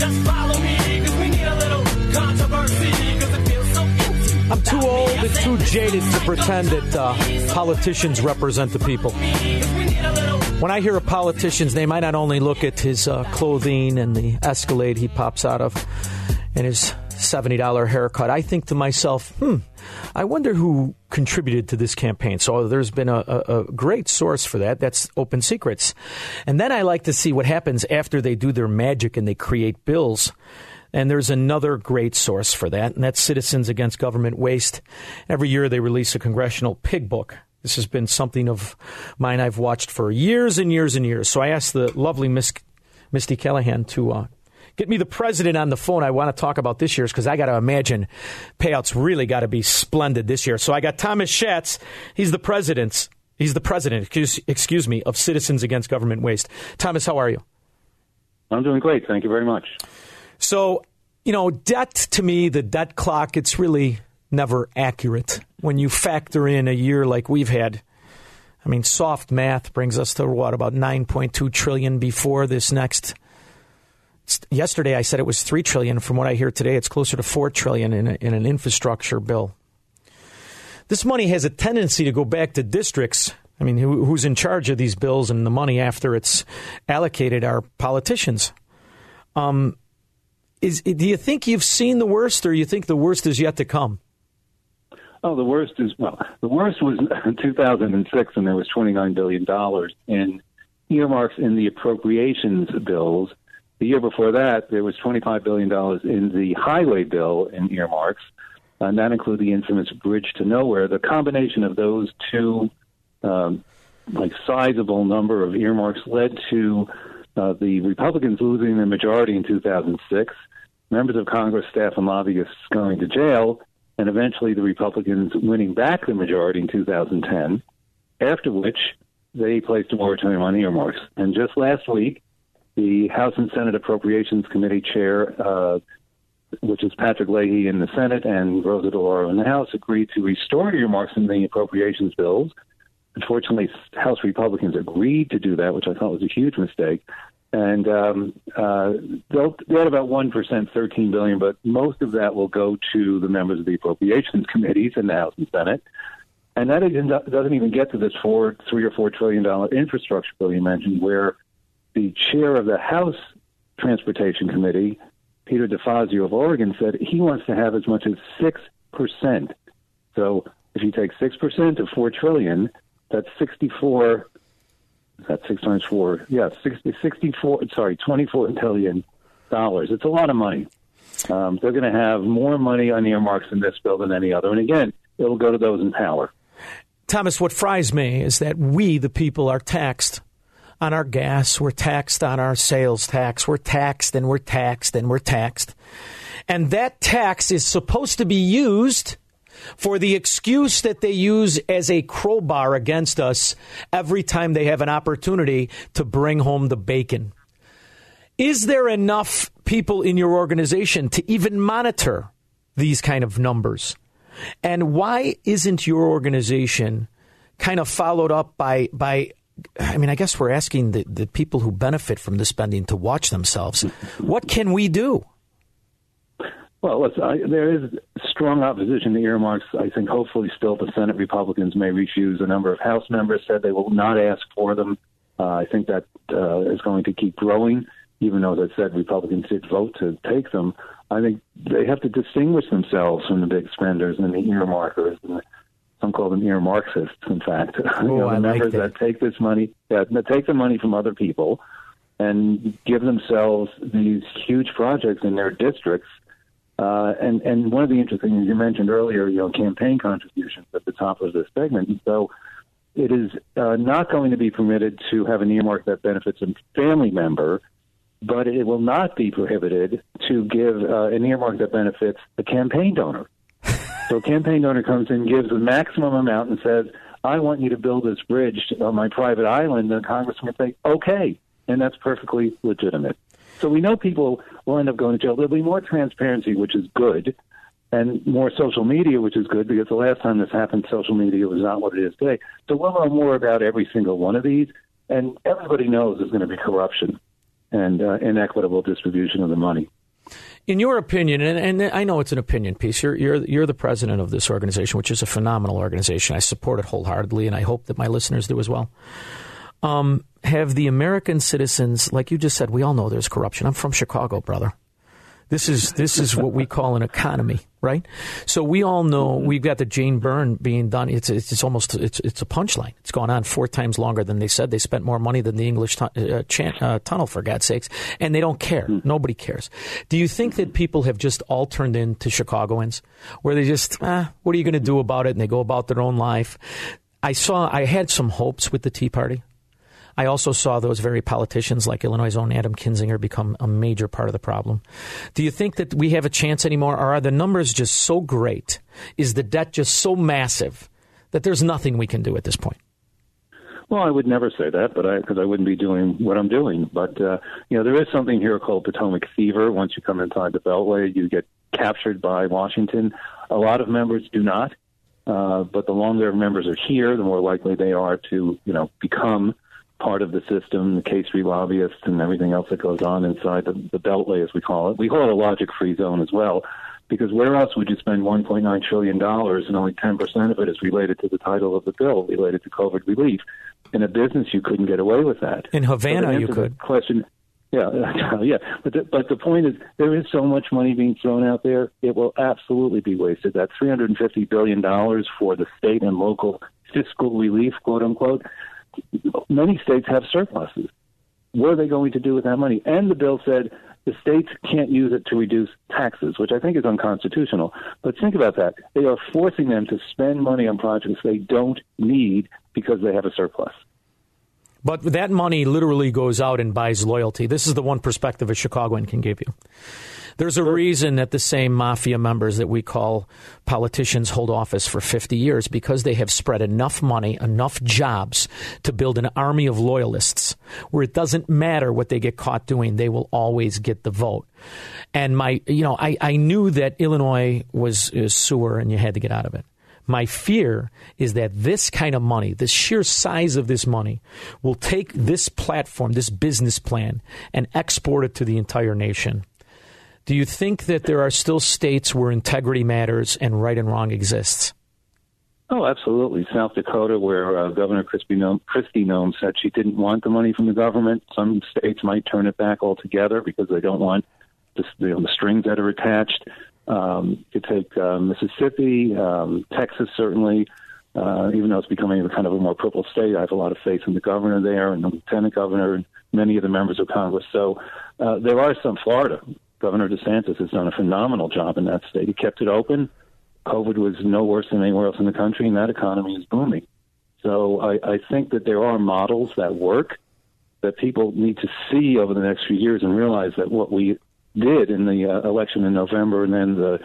Like a job for me. So everybody just follow me. Cause we need a little controversy. Cause it feels so empty. I'm too old and too jaded to pretend that uh, politicians represent the people. When I hear a politician's name, I not only look at his uh, clothing and the Escalade he pops out of and his $70 haircut, I think to myself, hmm, I wonder who contributed to this campaign. So there's been a, a, a great source for that. That's Open Secrets. And then I like to see what happens after they do their magic and they create bills. And there's another great source for that, and that's Citizens Against Government Waste. Every year they release a congressional pig book. This has been something of mine I've watched for years and years and years. So I asked the lovely Miss Misty Callahan to uh, get me the president on the phone. I want to talk about this year's because I got to imagine payouts really got to be splendid this year. So I got Thomas Schatz. He's the president. He's the president, excuse, excuse me, of Citizens Against Government Waste. Thomas, how are you? I'm doing great. Thank you very much. So, you know, debt to me, the debt clock, it's really never accurate when you factor in a year like we've had. I mean, soft math brings us to what about 9.2 trillion before this next yesterday I said it was 3 trillion from what I hear today it's closer to 4 trillion in, a, in an infrastructure bill. This money has a tendency to go back to districts. I mean, who, who's in charge of these bills and the money after it's allocated are politicians. Um, is do you think you've seen the worst, or you think the worst is yet to come? Oh, the worst is well, the worst was in 2006, and there was 29 billion dollars in earmarks in the appropriations bills. The year before that, there was 25 billion dollars in the highway bill in earmarks, and that included the infamous Bridge to Nowhere. The combination of those two, um, like sizable number of earmarks, led to uh, the Republicans losing the majority in 2006, members of Congress, staff, and lobbyists going to jail, and eventually the Republicans winning back the majority in 2010, after which they placed a moratorium on earmarks. And just last week, the House and Senate Appropriations Committee chair, uh, which is Patrick Leahy in the Senate and Rosa DeLauro in the House, agreed to restore earmarks in the appropriations bills. Unfortunately, House Republicans agreed to do that, which I thought was a huge mistake. And um, uh, they'll, they had about one percent, thirteen billion, but most of that will go to the members of the appropriations committees in the House and Senate. And that doesn't even get to this four, three or four trillion dollar infrastructure bill you mentioned, where the chair of the House Transportation Committee, Peter DeFazio of Oregon, said he wants to have as much as six percent. So if you take six percent of four trillion, that's sixty-four. That's six times four. Yeah, 60, 64. Sorry, twenty-four billion dollars. It's a lot of money. Um, they're going to have more money on earmarks in this bill than any other. And again, it'll go to those in power. Thomas, what fries me is that we, the people, are taxed on our gas. We're taxed on our sales tax. We're taxed and we're taxed and we're taxed. And that tax is supposed to be used for the excuse that they use as a crowbar against us every time they have an opportunity to bring home the bacon. Is there enough people in your organization to even monitor these kind of numbers? And why isn't your organization kind of followed up by by I mean, I guess we're asking the, the people who benefit from the spending to watch themselves. What can we do? Well, I, there is strong opposition to earmarks. I think hopefully still the Senate Republicans may refuse. A number of House members said they will not ask for them. Uh, I think that uh, is going to keep growing, even though, as I said, Republicans did vote to take them. I think they have to distinguish themselves from the big spenders and the earmarkers. And some call them earmarxists, in fact. Oh, you know, I the like members that. that take this money, yeah, that take the money from other people and give themselves these huge projects in their districts uh, and and one of the interesting things you mentioned earlier, you know, campaign contributions at the top of this segment. So it is uh, not going to be permitted to have an earmark that benefits a family member, but it will not be prohibited to give uh, an earmark that benefits a campaign donor. So a campaign donor comes in, gives the maximum amount, and says, I want you to build this bridge on my private island, the congressman would say, okay. And that's perfectly legitimate. So we know people will end up going to jail. There'll be more transparency, which is good, and more social media, which is good because the last time this happened, social media was not what it is today. So we'll know more about every single one of these, and everybody knows there's going to be corruption and uh, inequitable distribution of the money. In your opinion, and, and I know it's an opinion piece, you're, you're, you're the president of this organization, which is a phenomenal organization. I support it wholeheartedly, and I hope that my listeners do as well. Um, have the American citizens, like you just said, we all know there's corruption. I'm from Chicago, brother. This is this is what we call an economy, right? So we all know we've got the Jane Byrne being done. It's it's, it's almost it's it's a punchline. It's gone on four times longer than they said. They spent more money than the English tu- uh, chan- uh, tunnel for God's sakes, and they don't care. Nobody cares. Do you think that people have just all turned into Chicagoans, where they just ah, what are you going to do about it, and they go about their own life? I saw I had some hopes with the Tea Party. I also saw those very politicians like Illinois' own Adam Kinzinger become a major part of the problem. Do you think that we have a chance anymore, or are the numbers just so great? Is the debt just so massive that there's nothing we can do at this point? Well, I would never say that, but I because I wouldn't be doing what I'm doing. But uh, you know, there is something here called Potomac fever. Once you come inside the Beltway, you get captured by Washington. A lot of members do not, uh, but the longer members are here, the more likely they are to you know become part of the system, the K Street lobbyists, and everything else that goes on inside the, the Beltway, as we call it. We call it a logic-free zone as well, because where else would you spend 1.9 trillion dollars and only 10 percent of it is related to the title of the bill, related to COVID relief? In a business, you couldn't get away with that. In Havana, So you could. Question. Yeah, yeah, but the, but the point is, there is so much money being thrown out there; it will absolutely be wasted. That 350 billion dollars for the state and local fiscal relief, quote unquote, many states have surpluses. What are they going to do with that money? And the bill said the states can't use it to reduce taxes, which I think is unconstitutional. But think about that. They are forcing them to spend money on projects they don't need because they have a surplus. But that money literally goes out and buys loyalty. This is the one perspective a Chicagoan can give you. There's a reason that the same mafia members that we call politicians hold office for 50 years because they have spread enough money, enough jobs to build an army of loyalists where it doesn't matter what they get caught doing, they will always get the vote. And my, you know, I, I knew that Illinois was, is sewer and you had to get out of it. My fear is that this kind of money, the sheer size of this money, will take this platform, this business plan, and export it to the entire nation. Do you think that there are still states where integrity matters and right and wrong exists? Oh, absolutely. South Dakota, where uh, Governor Kristi Noem said she didn't want the money from the government. Some states might turn it back altogether because they don't want the, you know, the strings that are attached. Um, you take uh, Mississippi, um, Texas, certainly. Uh, even though it's becoming a kind of a more purple state, I have a lot of faith in the governor there and the lieutenant governor and many of the members of Congress. So uh, there are some Florida. Governor DeSantis has done a phenomenal job in that state. He kept it open. COVID was no worse than anywhere else in the country, and that economy is booming. So I, I think that there are models that work that people need to see over the next few years and realize that what we did in the uh, election in November and then the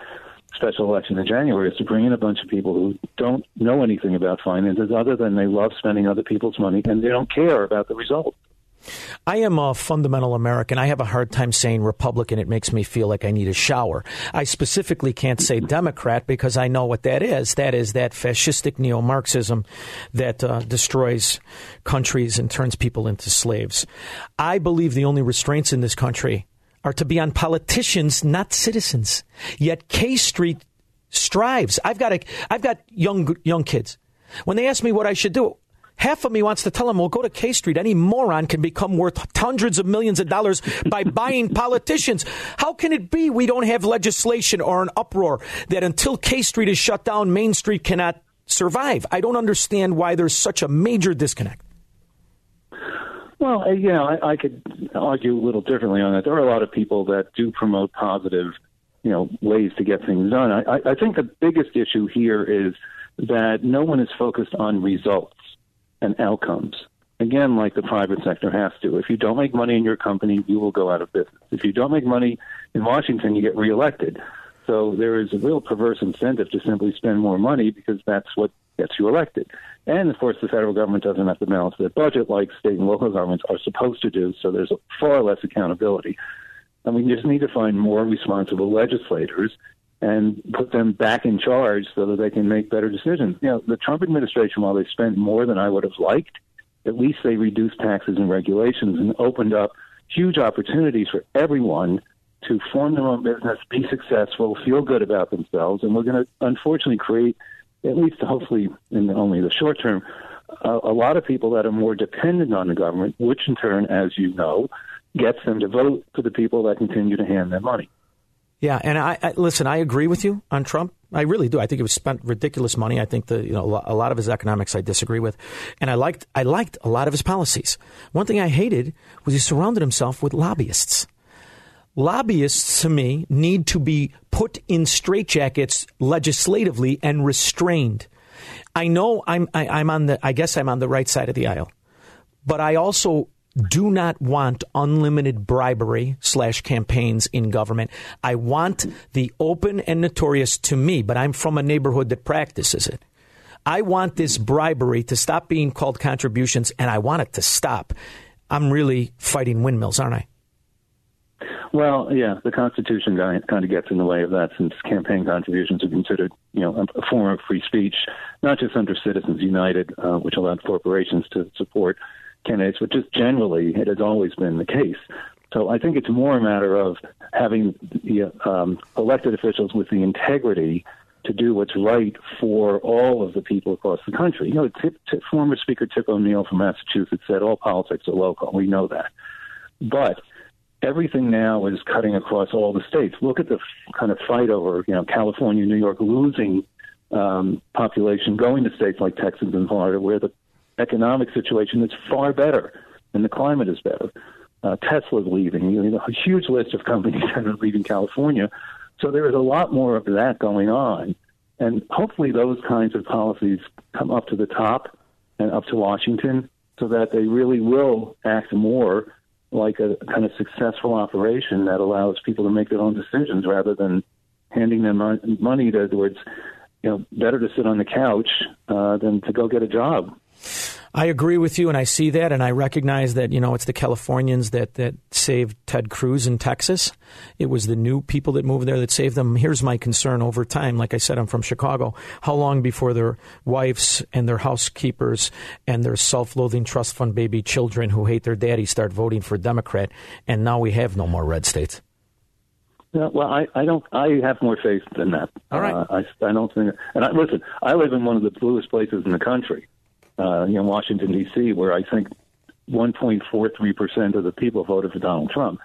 special election in January is to bring in a bunch of people who don't know anything about finances other than they love spending other people's money and they don't care about the result. I am a fundamental American. I have a hard time saying Republican. It makes me feel like I need a shower. I specifically can't say Democrat because I know what that is. That is that fascistic neo Marxism that uh, destroys countries and turns people into slaves. I believe the only restraints in this country are to be on politicians, not citizens. Yet K Street strives. I've got a, I've got young young kids. When they ask me what I should do, half of me wants to tell them, "Well, go to K Street. Any moron can become worth hundreds of millions of dollars by buying politicians." How can it be we don't have legislation or an uproar that until K Street is shut down, Main Street cannot survive? I don't understand why there's such a major disconnect. Well, uh, yeah, I, I could argue a little differently on that. There are a lot of people that do promote positive, you know, ways to get things done. I I think the biggest issue here is that no one is focused on results and outcomes. Again, like the private sector has to. If you don't make money in your company, you will go out of business. If you don't make money in Washington, you get reelected. So there is a real perverse incentive to simply spend more money because that's what gets you elected. And of course, the federal government doesn't have to balance their budget like state and local governments are supposed to do, so there's far less accountability. And we just need to find more responsible legislators and put them back in charge so that they can make better decisions. You know, the Trump administration, while they spent more than I would have liked, at least they reduced taxes and regulations and opened up huge opportunities for everyone to form their own business, be successful, feel good about themselves. And we're going to unfortunately create, at least hopefully in only the short term, a, a lot of people that are more dependent on the government, which in turn, as you know, gets them to vote for the people that continue to hand them money. Yeah, and I, I listen. I agree with you on Trump. I really do. I think he was spent ridiculous money. I think the you know a lot of his economics I disagree with, and I liked I liked a lot of his policies. One thing I hated was he surrounded himself with lobbyists. Lobbyists, to me, need to be put in straitjackets legislatively and restrained. I know I'm I, I'm on the I guess I'm on the right side of the aisle, but I also do not want unlimited bribery slash campaigns in government. I want the open and notorious to me, but I'm from a neighborhood that practices it. I want this bribery to stop being called contributions, and I want it to stop. I'm really fighting windmills, aren't I? Well, yeah, the Constitution kind of gets in the way of that since campaign contributions are considered, you know, a form of free speech, not just under Citizens United, uh, which allowed corporations to support candidates, but just generally, it has always been the case. So I think it's more a matter of having the um, elected officials with the integrity to do what's right for all of the people across the country. You know, Tip, Tip, former Speaker Tip O'Neill from Massachusetts said all politics are local. We know that. But everything now is cutting across all the states. Look at the kind of fight over, you know, California, New York losing um, population going to states like Texas and Florida, where the economic situation is far better and the climate is better. Uh, Tesla's leaving. You know, a huge list of companies that are leaving California. So there is a lot more of that going on. And hopefully those kinds of policies come up to the top and up to Washington so that they really will act more like a kind of successful operation that allows people to make their own decisions rather than handing them money In other words, you know better to sit on the couch uh, than to go get a job. I agree with you, and I see that, and I recognize that you know it's the Californians that that saved Ted Cruz in Texas. It was the new people that moved there that saved them. Here's my concern: over time, like I said, I'm from Chicago. How long before their wives and their housekeepers and their self-loathing trust fund baby children who hate their daddy start voting for Democrat, and now we have no more red states? Yeah, well, I, I don't. I have more faith than that. All right. Uh, I, I don't think. And I, listen, I live in one of the bluest places in the country uh, you know, Washington D.C., where I think 1.43 percent of the people voted for Donald Trump.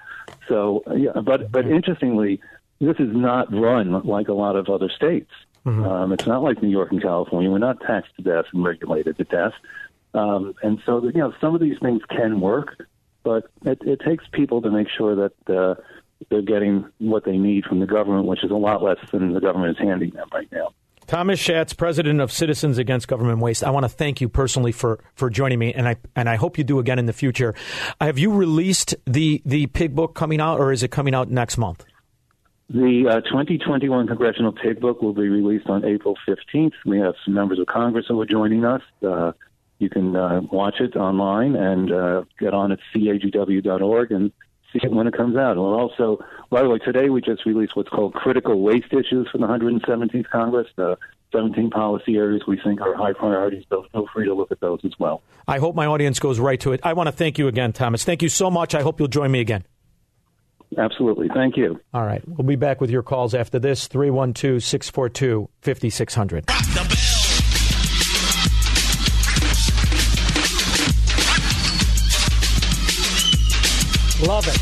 So, yeah, but but interestingly, this is not run like a lot of other states. Mm-hmm. Um, it's not like New York and California. We're not taxed to death and regulated to death. Um, and so, you know, some of these things can work, but it, it takes people to make sure that uh, they're getting what they need from the government, which is a lot less than the government is handing them right now. Thomas Schatz, president of Citizens Against Government Waste. I want to thank you personally for, for joining me, and I and I hope you do again in the future. Have you released the the pig book coming out, or is it coming out next month? The uh, 2021 Congressional Pig Book will be released on April 15th. We have some members of Congress who are joining us. Uh, you can uh, watch it online and uh, get on at cagw.org and see it when it comes out. And also, by the way, today we just released what's called critical waste issues for the 117th Congress. The 17 policy areas we think are high priorities. So feel free to look at those as well. I hope my audience goes right to it. I want to thank you again, Thomas. Thank you so much. I hope you'll join me again. Absolutely. Thank you. All right. We'll be back with your calls after this 312 642 5600. Love it.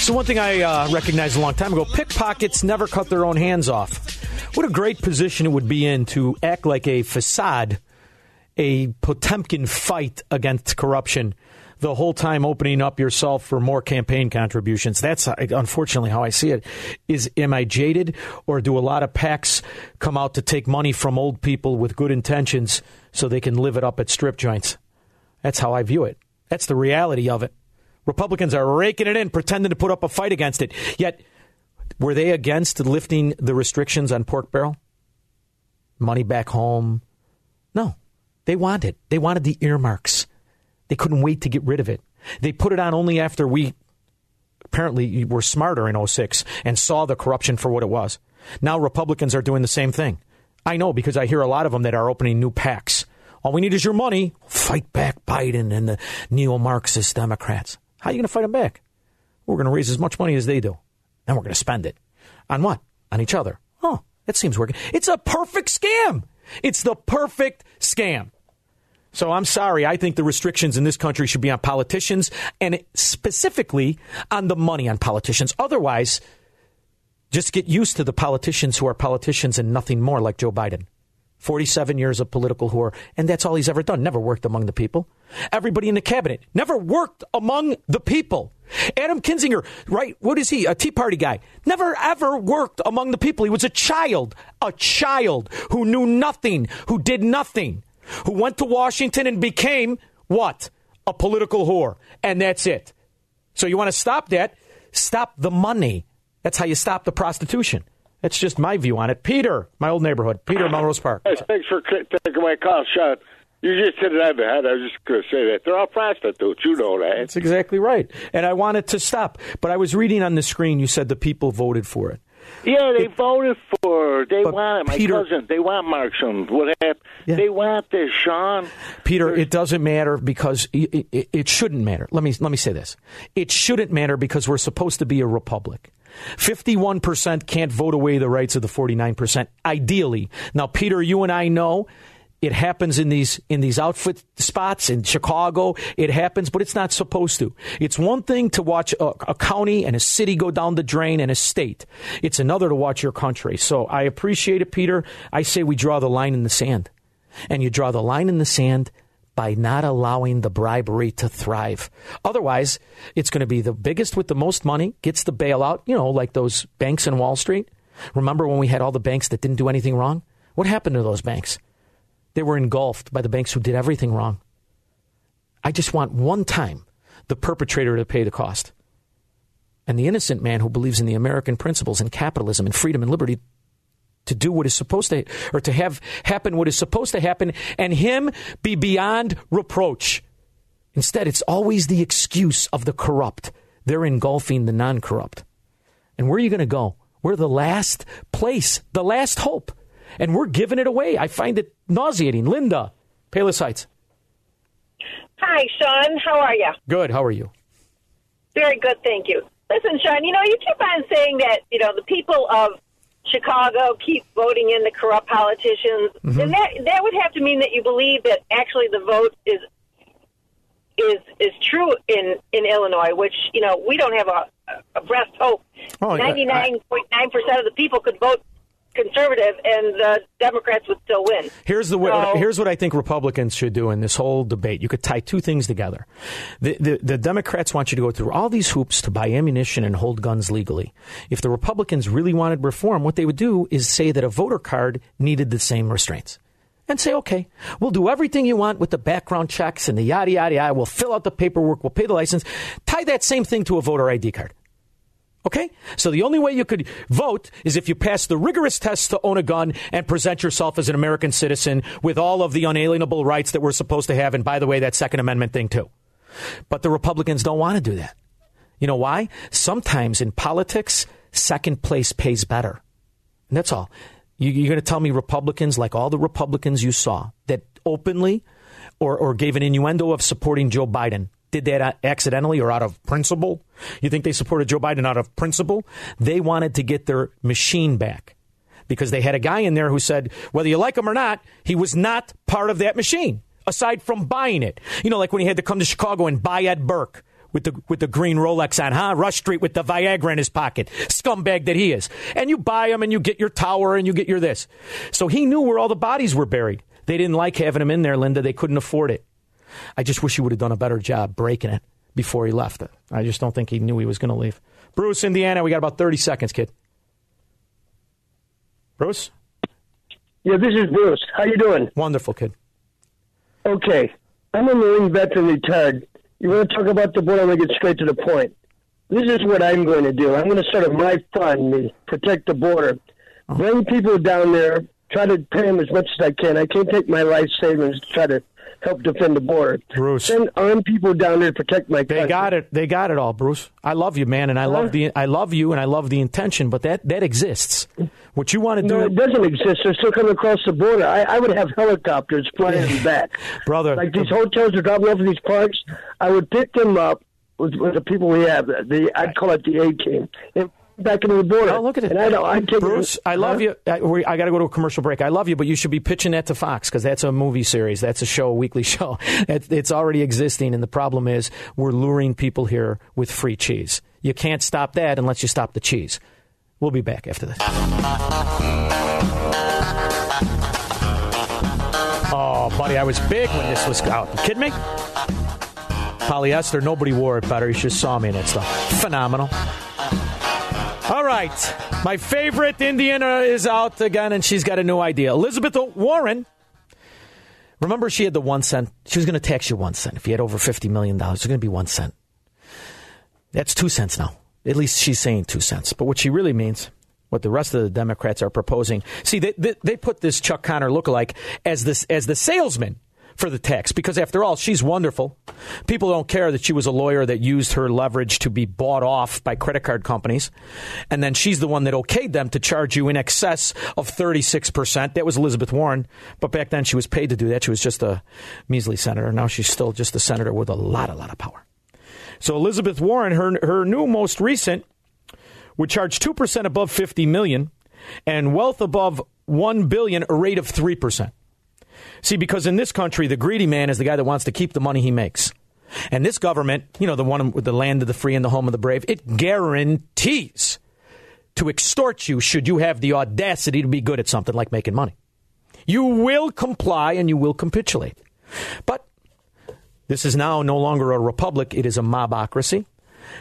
So one thing I uh, recognized a long time ago: pickpockets never cut their own hands off. What a great position it would be in to act like a facade, a Potemkin fight against corruption. The whole time opening up yourself for more campaign contributions. That's unfortunately how I see it. Is am I jaded, or do a lot of PACs come out to take money from old people with good intentions so they can live it up at strip joints? That's how I view it. That's the reality of it. Republicans are raking it in, pretending to put up a fight against it. Yet, were they against lifting the restrictions on pork barrel? Money back home, No, they wanted. They wanted the earmarks. They couldn't wait to get rid of it. They put it on only after we apparently were smarter in 06 and saw the corruption for what it was. Now Republicans are doing the same thing. I know because I hear a lot of them that are opening new PACs. All we need is your money. Fight back Biden and the neo Marxist Democrats. How are you going to fight them back? We're going to raise as much money as they do. And we're going to spend it. On what? On each other. Oh, that seems working. It's a perfect scam. It's the perfect scam. So I'm sorry. I think the restrictions in this country should be on politicians and specifically on the money on politicians. Otherwise, just get used to the politicians who are politicians and nothing more like Joe Biden. 47 years of political whore, and that's all he's ever done. Never worked among the people. Everybody in the cabinet never worked among the people. Adam Kinzinger, right? What is he? A Tea Party guy. Never ever worked among the people. He was a child, a child who knew nothing, who did nothing, who went to Washington and became what? A political whore. And that's it. So you want to stop that? Stop the money. That's how you stop the prostitution. That's just my view on it. Peter, my old neighborhood. Peter, Melrose Park. Hey, thanks for taking my call, Shaun. You just hit it on the head. I was just going to say that. They're all prostitutes. You know that. That's exactly right. And I want it to stop. But I was reading on the screen, you said the people voted for it. Yeah, they voted for. it. They want it. My Peter- cousin. They want Marxism. What happened? They want this, Shaun. Peter, it doesn't matter because it, it, it shouldn't matter. Let me let me say this: it shouldn't matter because we're supposed to be a republic. Fifty-one percent can't vote away the rights of the forty-nine percent. Ideally, now, Peter, you and I know it happens in these in these outfit spots in Chicago. It happens, but it's not supposed to. It's one thing to watch a, a county and a city go down the drain and a state. It's another to watch your country. So I appreciate it, Peter. I say we draw the line in the sand, and you draw the line in the sand by not allowing the bribery to thrive. Otherwise, it's going to be the biggest with the most money gets the bailout. You know, like those banks in Wall Street. Remember when we had all the banks that didn't do anything wrong? What happened to those banks? They were engulfed by the banks who did everything wrong. I just want one time the perpetrator to pay the cost. And the innocent man who believes in the American principles and capitalism and freedom and liberty to do what is supposed to, or to have happen what is supposed to happen, and him be beyond reproach. Instead, it's always the excuse of the corrupt. They're engulfing the non corrupt. And where are you going to go? We're the last place, the last hope. And we're giving it away. I find it nauseating. Linda, Palos Heights. Hi, Shaun. How are you? Good. How are you? Very good, thank you. Listen, Shaun, you know, you keep on saying that, you know, the people of Chicago keep voting in the corrupt politicians. Mm-hmm. And that that would have to mean that you believe that actually the vote is is is true in in Illinois, which, you know, we don't have a, a breast hope. Oh, Ninety nine point nine percent of the people could vote conservative and the Democrats would still win. Here's the way, So- here's what I think Republicans should do in this whole debate. You could tie two things together. The, the the Democrats want you to go through all these hoops to buy ammunition and hold guns legally. If the Republicans really wanted reform, what they would do is say that a voter card needed the same restraints. And say, okay, we'll do everything you want with the background checks and the yada yada yada. We'll fill out the paperwork. We'll pay the license. Tie that same thing to a voter ID card. Okay? So the only way you could vote is if you pass the rigorous test to own a gun and present yourself as an American citizen with all of the unalienable rights that we're supposed to have. And by the way, that Second Amendment thing too. But the Republicans don't want to do that. You know why? Sometimes in politics, second place pays better. And that's all. You, you're going to tell me Republicans, like all the Republicans you saw, that openly or, or gave an innuendo of supporting Joe Biden, did that accidentally or out of principle? You think they supported Joe Biden out of principle? They wanted to get their machine back because they had a guy in there who said, whether you like him or not, he was not part of that machine, aside from buying it. You know, like when he had to come to Chicago and buy Ed Burke with the with the green Rolex on, huh? Rush Street with the Viagra in his pocket, scumbag that he is. And you buy him, and you get your tower, and you get your this. So he knew where all the bodies were buried. They didn't like having him in there, Linda. They couldn't afford it. I just wish he would have done a better job breaking it before he left it. I just don't think he knew he was going to leave. Bruce, Indiana, we got about thirty seconds, kid. Bruce. Yeah, this is Bruce. How you doing? Wonderful, kid. Okay, I'm a Marine veteran retired. You want to talk about the board? I'm going to get straight to the point. This is what I'm going to do. I'm going to start a my fund, to protect the border. Uh-huh. Bring people down there try to pay them as much as I can. I can't take my life savings to try to help defend the border. Bruce. Send armed people down there to protect my country. They got it. They got it all, Bruce. I love you, man, and I love the I love you, and I love the intention. But that that exists. What you want to do, No, it doesn't exist. They're still coming across the border. I, I would have helicopters flying back. brother? Like these hotels are dropping off in these parks. I would pick them up with, with the people we have. The I'd call it the A team. Back into the border. Oh, look at it. And I don't. I take Bruce, I love you. I, we- I got to go to a commercial break. I love you, but you should be pitching that to Fox because that's a movie series. That's a show, a weekly show. It, it's already existing, and the problem is we're luring people here with free cheese. You can't stop that unless you stop the cheese. We'll be back after this. Oh, buddy, I was big when this was out. You kidding me? Polyester, nobody wore it better. You just saw me in that stuff. Phenomenal. All right. My favorite Indian uh, is out again, and she's got a new idea. Elizabeth Warren. Remember, she had the one cent. She was going to tax you one cent. If you had over $50 million, it's going to be one cent. That's two cents now. At least she's saying two cents. But what she really means, what the rest of the Democrats are proposing, see, they, they, they put this Chuck Connor lookalike as, this, as the salesman for the tax because after all she's wonderful. People don't care that she was a lawyer that used her leverage to be bought off by credit card companies. And then she's the one that okayed them to charge you in excess of 36% that was elizabeth warren. But back then she was paid to do that. She was just a measly senator. Now she's still just a senator with a lot a lot of power. So elizabeth warren her, her new most recent would charge 2% above 50 million and wealth above 1 billion a rate of 3% See, because in this country, the greedy man is the guy that wants to keep the money he makes. And this government, you know, the one with the land of the free and the home of the brave, it guarantees to extort you should you have the audacity to be good at something like making money. You will comply and you will capitulate. But this is now no longer a republic, it is a mobocracy.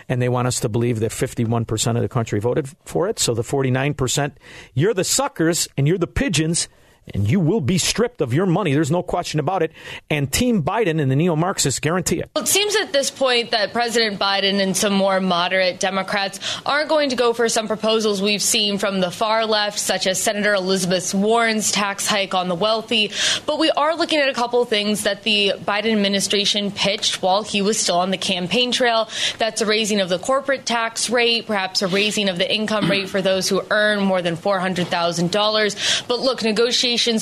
And they want us to believe that 51% of the country voted for it. So the 49%, you're the suckers and you're the pigeons and you will be stripped of your money. There's no question about it. And Team Biden and the neo Marxists guarantee it. Well, it seems at this point that President Biden and some more moderate Democrats aren't going to go for some proposals we've seen from the far left, such as Senator Elizabeth Warren's tax hike on the wealthy. But we are looking at a couple of things that the Biden administration pitched while he was still on the campaign trail. That's a raising of the corporate tax rate, perhaps a raising of the income rate for those who earn more than $400,000. But look,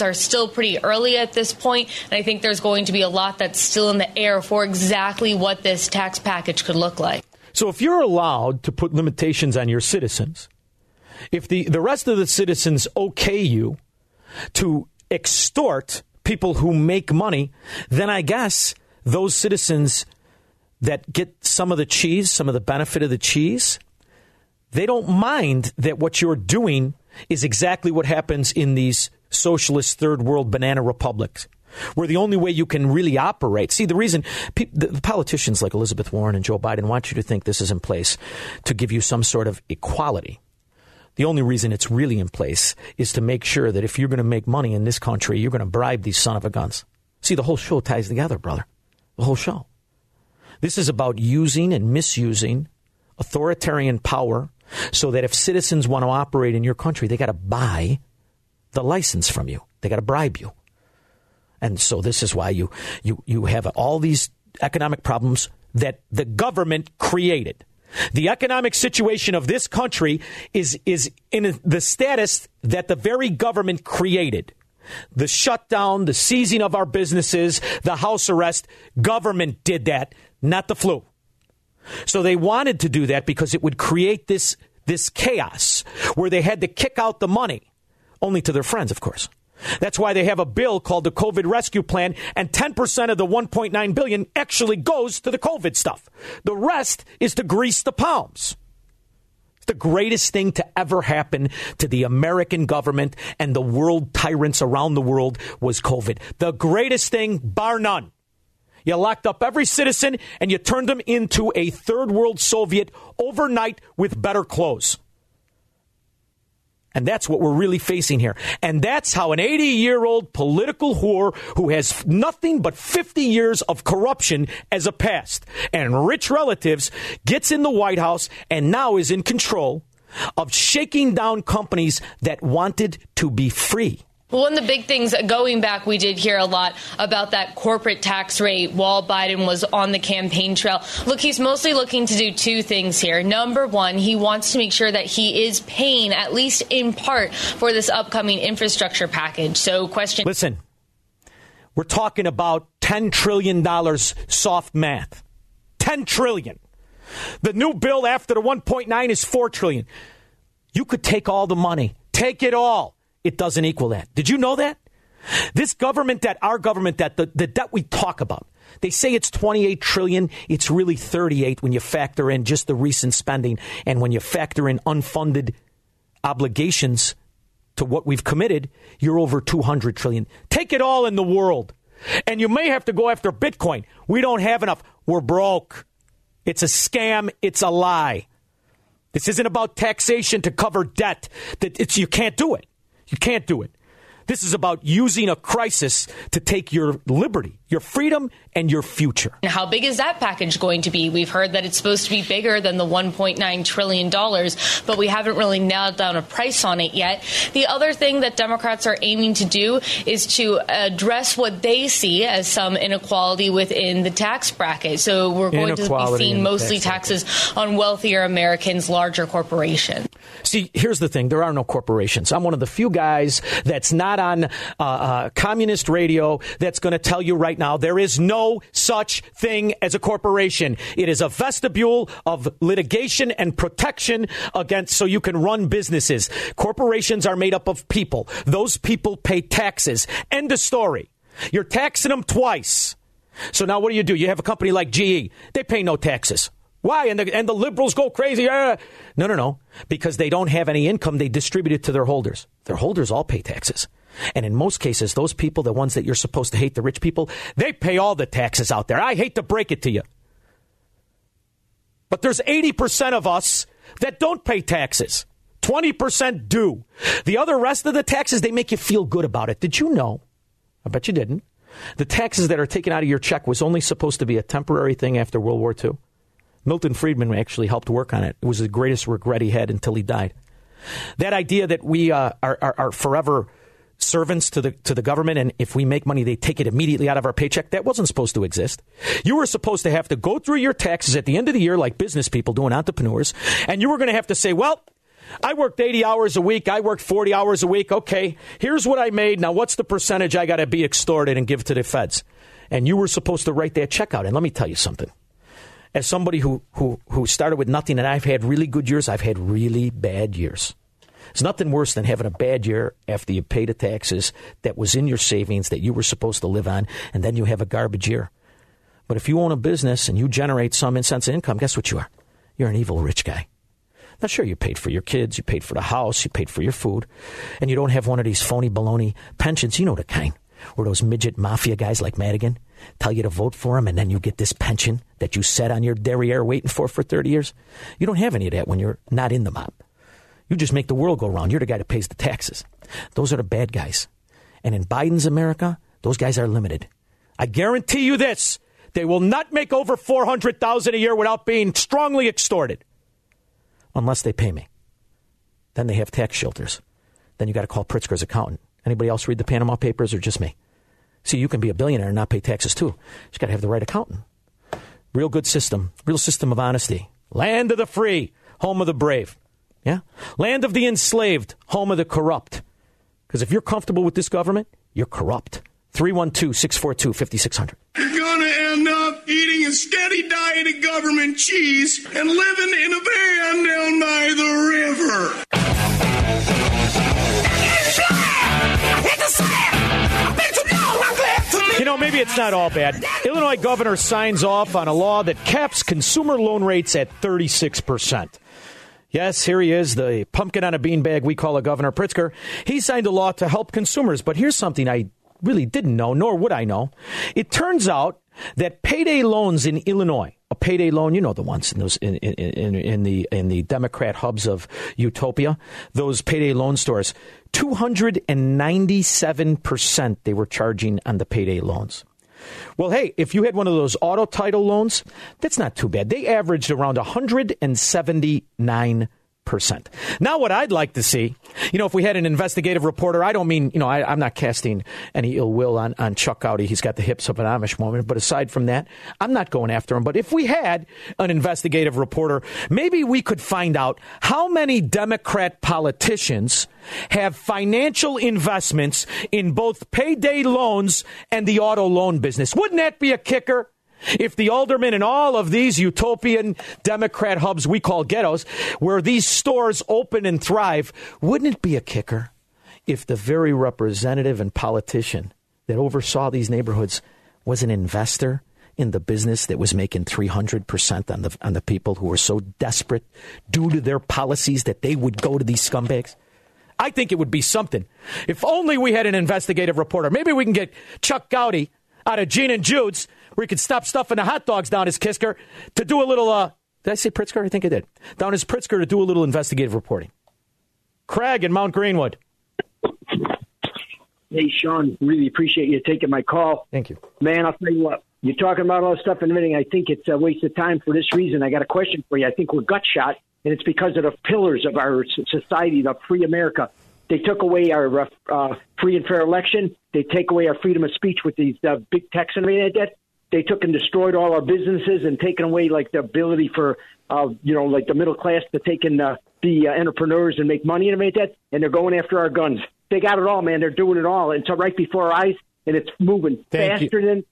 are still pretty early at this point, and I think there's going to be a lot that's still in the air for exactly what this tax package could look like. So if you're allowed to put limitations on your citizens, if the, the rest of the citizens okay you to extort people who make money, then I guess those citizens that get some of the cheese, some of the benefit of the cheese, they don't mind that what you're doing is exactly what happens in these socialist third world banana republics. Where the only way you can really operate. See, the reason pe- the, the politicians like Elizabeth Warren and Joe Biden want you to think this is in place to give you some sort of equality. The only reason it's really in place is to make sure that if you're going to make money in this country, you're going to bribe these son of a guns. See, the whole show ties together, brother. The whole show. This is about using and misusing authoritarian power so that if citizens want to operate in your country, they got to buy the license from you. They got to bribe you. And so this is why you, you, you have all these economic problems that the government created. The economic situation of this country is, is in the status that the very government created. The shutdown, the seizing of our businesses, the house arrest, government did that, not the flu. So they wanted to do that because it would create this, this chaos where they had to kick out the money, only to their friends, of course. That's why they have a bill called the COVID Rescue Plan, and 10% of the 1.9 billion actually goes to the COVID stuff. The rest is to grease the palms. It's the greatest thing to ever happen to the American government and the world tyrants around the world was COVID. The greatest thing, bar none. You locked up every citizen and you turned them into a third world Soviet overnight with better clothes. And that's what we're really facing here. And that's how an 80 year old political whore who has nothing but 50 years of corruption as a past and rich relatives gets in the White House and now is in control of shaking down companies that wanted to be free. Well, one of the big things going back, we did hear a lot about that corporate tax rate while Biden was on the campaign trail. Look, he's mostly looking to do two things here. Number one, he wants to make sure that he is paying, at least in part, for this upcoming infrastructure package. So, question. Listen, we're talking about $10 trillion soft math. 10 trillion. The new bill after the 1.9 is 4 trillion. You could take all the money, take it all. It doesn't equal that. Did you know that? This government debt, our government debt, the, the debt we talk about, they say it's 28 trillion. It's really 38 when you factor in just the recent spending and when you factor in unfunded obligations to what we've committed, you're over 200 trillion. Take it all in the world. And you may have to go after Bitcoin. We don't have enough. We're broke. It's a scam. It's a lie. This isn't about taxation to cover debt. That it's you can't do it. You can't do it. This is about using a crisis to take your liberty, your freedom, and your future. And How big is that package going to be? We've heard that it's supposed to be bigger than the $1.9 trillion, but we haven't really nailed down a price on it yet. The other thing that Democrats are aiming to do is to address what they see as some inequality within the tax bracket. So we're going to be seeing mostly tax taxes on wealthier Americans, larger corporations. See, here's the thing there are no corporations. I'm one of the few guys that's not on uh, uh, communist radio that's going to tell you right now there is no such thing as a corporation. It is a vestibule of litigation and protection against so you can run businesses. Corporations are made up of people, those people pay taxes. End of story. You're taxing them twice. So now what do you do? You have a company like GE, they pay no taxes. Why? And the, and the liberals go crazy. Ah. No, no, no. Because they don't have any income, they distribute it to their holders. Their holders all pay taxes. And in most cases, those people, the ones that you're supposed to hate, the rich people, they pay all the taxes out there. I hate to break it to you. But there's 80% of us that don't pay taxes. 20% do. The other rest of the taxes, they make you feel good about it. Did you know? I bet you didn't. The taxes that are taken out of your check was only supposed to be a temporary thing after World War II. Milton Friedman actually helped work on it. It was the greatest regret he had until he died. That idea that we uh, are, are, are forever servants to the to the government, and if we make money, they take it immediately out of our paycheck. That wasn't supposed to exist. You were supposed to have to go through your taxes at the end of the year, like business people doing entrepreneurs, and you were going to have to say, "Well, I worked 80 hours a week. I worked 40 hours a week. Okay, here's what I made. Now, what's the percentage I got to be extorted and give to the feds?" And you were supposed to write that check out. And let me tell you something as somebody who, who, who started with nothing and I've had really good years, I've had really bad years. It's nothing worse than having a bad year after you pay the taxes that was in your savings that you were supposed to live on, and then you have a garbage year. But if you own a business and you generate some sense of income, guess what you are? You're an evil rich guy. Now, sure, you paid for your kids, you paid for the house, you paid for your food, and you don't have one of these phony baloney pensions. You know the kind where those midget mafia guys like Madigan tell you to vote for him, and then you get this pension that you sat on your derriere waiting for for 30 years. You don't have any of that when you're not in the mob. You just make the world go round. You're the guy that pays the taxes. Those are the bad guys. And in Biden's America, those guys are limited. I guarantee you this. They will not make over 400,000 a year without being strongly extorted. Unless they pay me. Then they have tax shelters. Then you got to call Pritzker's accountant. Anybody else read the Panama Papers or just me? See, you can be a billionaire and not pay taxes too. You just got to have the right accountant. Real good system, real system of honesty. Land of the free, home of the brave. Yeah? Land of the enslaved, home of the corrupt. Because if you're comfortable with this government, you're corrupt. 312 642 5600. You're gonna end up eating a steady diet of government cheese and living in a van down by the river. You know, maybe it's not all bad. Illinois governor signs off on a law that caps consumer loan rates at 36%. Yes, here he is, the pumpkin on a beanbag we call a Governor Pritzker. He signed a law to help consumers, but here's something I really didn't know, nor would I know. It turns out that payday loans in Illinois, a payday loan, you know the ones in those in, in, in, in the in the Democrat hubs of utopia, those payday loan stores, two hundred and ninety seven percent they were charging on the payday loans. Well, hey, if you had one of those auto title loans, that's not too bad. They averaged around 179 percent. Now, what I'd like to see, you know, if we had an investigative reporter, I don't mean, you know, I, am not casting any ill will on, on Chuck Goudie. He's got the hips of an Amish woman. But aside from that, I'm not going after him. But if we had an investigative reporter, maybe we could find out how many Democrat politicians have financial investments in both payday loans and the auto loan business. Wouldn't that be a kicker? If the aldermen in all of these utopian Democrat hubs we call ghettos, where these stores open and thrive, wouldn't it be a kicker if the very representative and politician that oversaw these neighborhoods was an investor in the business that was making 300% on the, on the people who were so desperate due to their policies that they would go to these scumbags? I think it would be something. If only we had an investigative reporter. Maybe we can get Chuck Goudie out of Gene and Jude's where he could stop stuffing the hot dogs down his Kisker to do a little, uh, did I say Pritzker? I think I did. Down his Pritzker to do a little investigative reporting. Craig in Mount Greenwood. Hey, Shaun, really appreciate you taking my call. Thank you. Man, I'll tell you what, you're talking about all this stuff and everything. I think it's a waste of time for this reason. I got a question for you. I think we're gut shot, and it's because of the pillars of our society, the free America. They took away our uh, free and fair election. They take away our freedom of speech with these uh, big techs and everything like that they took and destroyed all our businesses and taken away like the ability for uh, you know like the middle class to take and uh, be uh, entrepreneurs and make money and make that. And they're going after our guns. They got it all, man. They're doing it all. It's right before our eyes, and it's moving Thank faster you. than.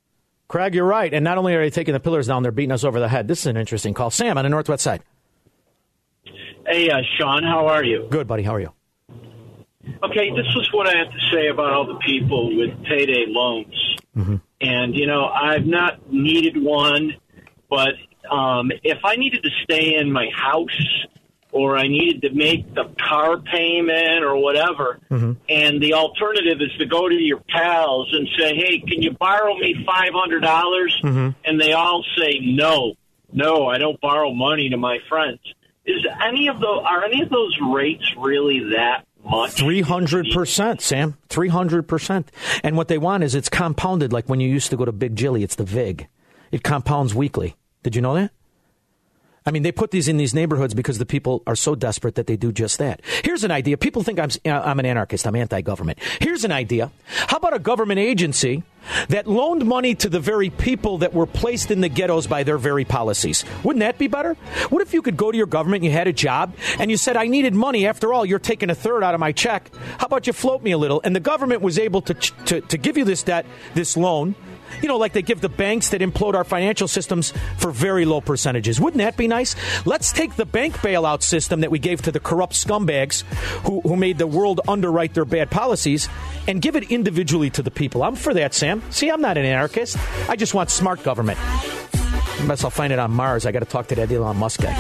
Craig, you're right. And not only are they taking the pillars down, they're beating us over the head. This is an interesting call. Sam on the Northwest side. Hey, uh, Shaun, how are you? Good, buddy. How are you? Okay, this is what I have to say about all the people with payday loans. Mm-hmm. And, you know, I've not needed one, but um, if I needed to stay in my house or I needed to make the car payment or whatever, Mm-hmm. and the alternative is to go to your pals and say, hey, can you borrow me 500? dollars Mm-hmm. And they all say, no, no, I don't borrow money to my friends. Is any of the are any of those rates really that much? Three hundred percent, Sam. Three hundred percent. And what they want is it's compounded, like when you used to go to Big Jilly. It's the Vig. It compounds weekly. Did you know that? I mean, they put these in these neighborhoods because the people are so desperate that they do just that. Here's an idea. People think I'm, uh, I'm an anarchist. I'm anti-government. Here's an idea. How about a government agency that loaned money to the very people that were placed in the ghettos by their very policies? Wouldn't that be better? What if you could go to your government, you had a job, and you said, I needed money. After all, you're taking a third out of my check. How about you float me a little? And the government was able to, to, to give you this debt, this loan, you know, like they give the banks that implode our financial systems for very low percentages. Wouldn't that be nice? Let's take the bank bailout system that we gave to the corrupt scumbags who, who made the world underwrite their bad policies and give it individually to the people. I'm for that, Sam. See, I'm not an anarchist. I just want smart government. Unless I'll find it on Mars. I got to talk to that Elon Musk guy.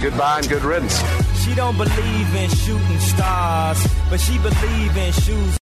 Goodbye and good riddance. She don't believe in shooting stars, but she believe in shoes.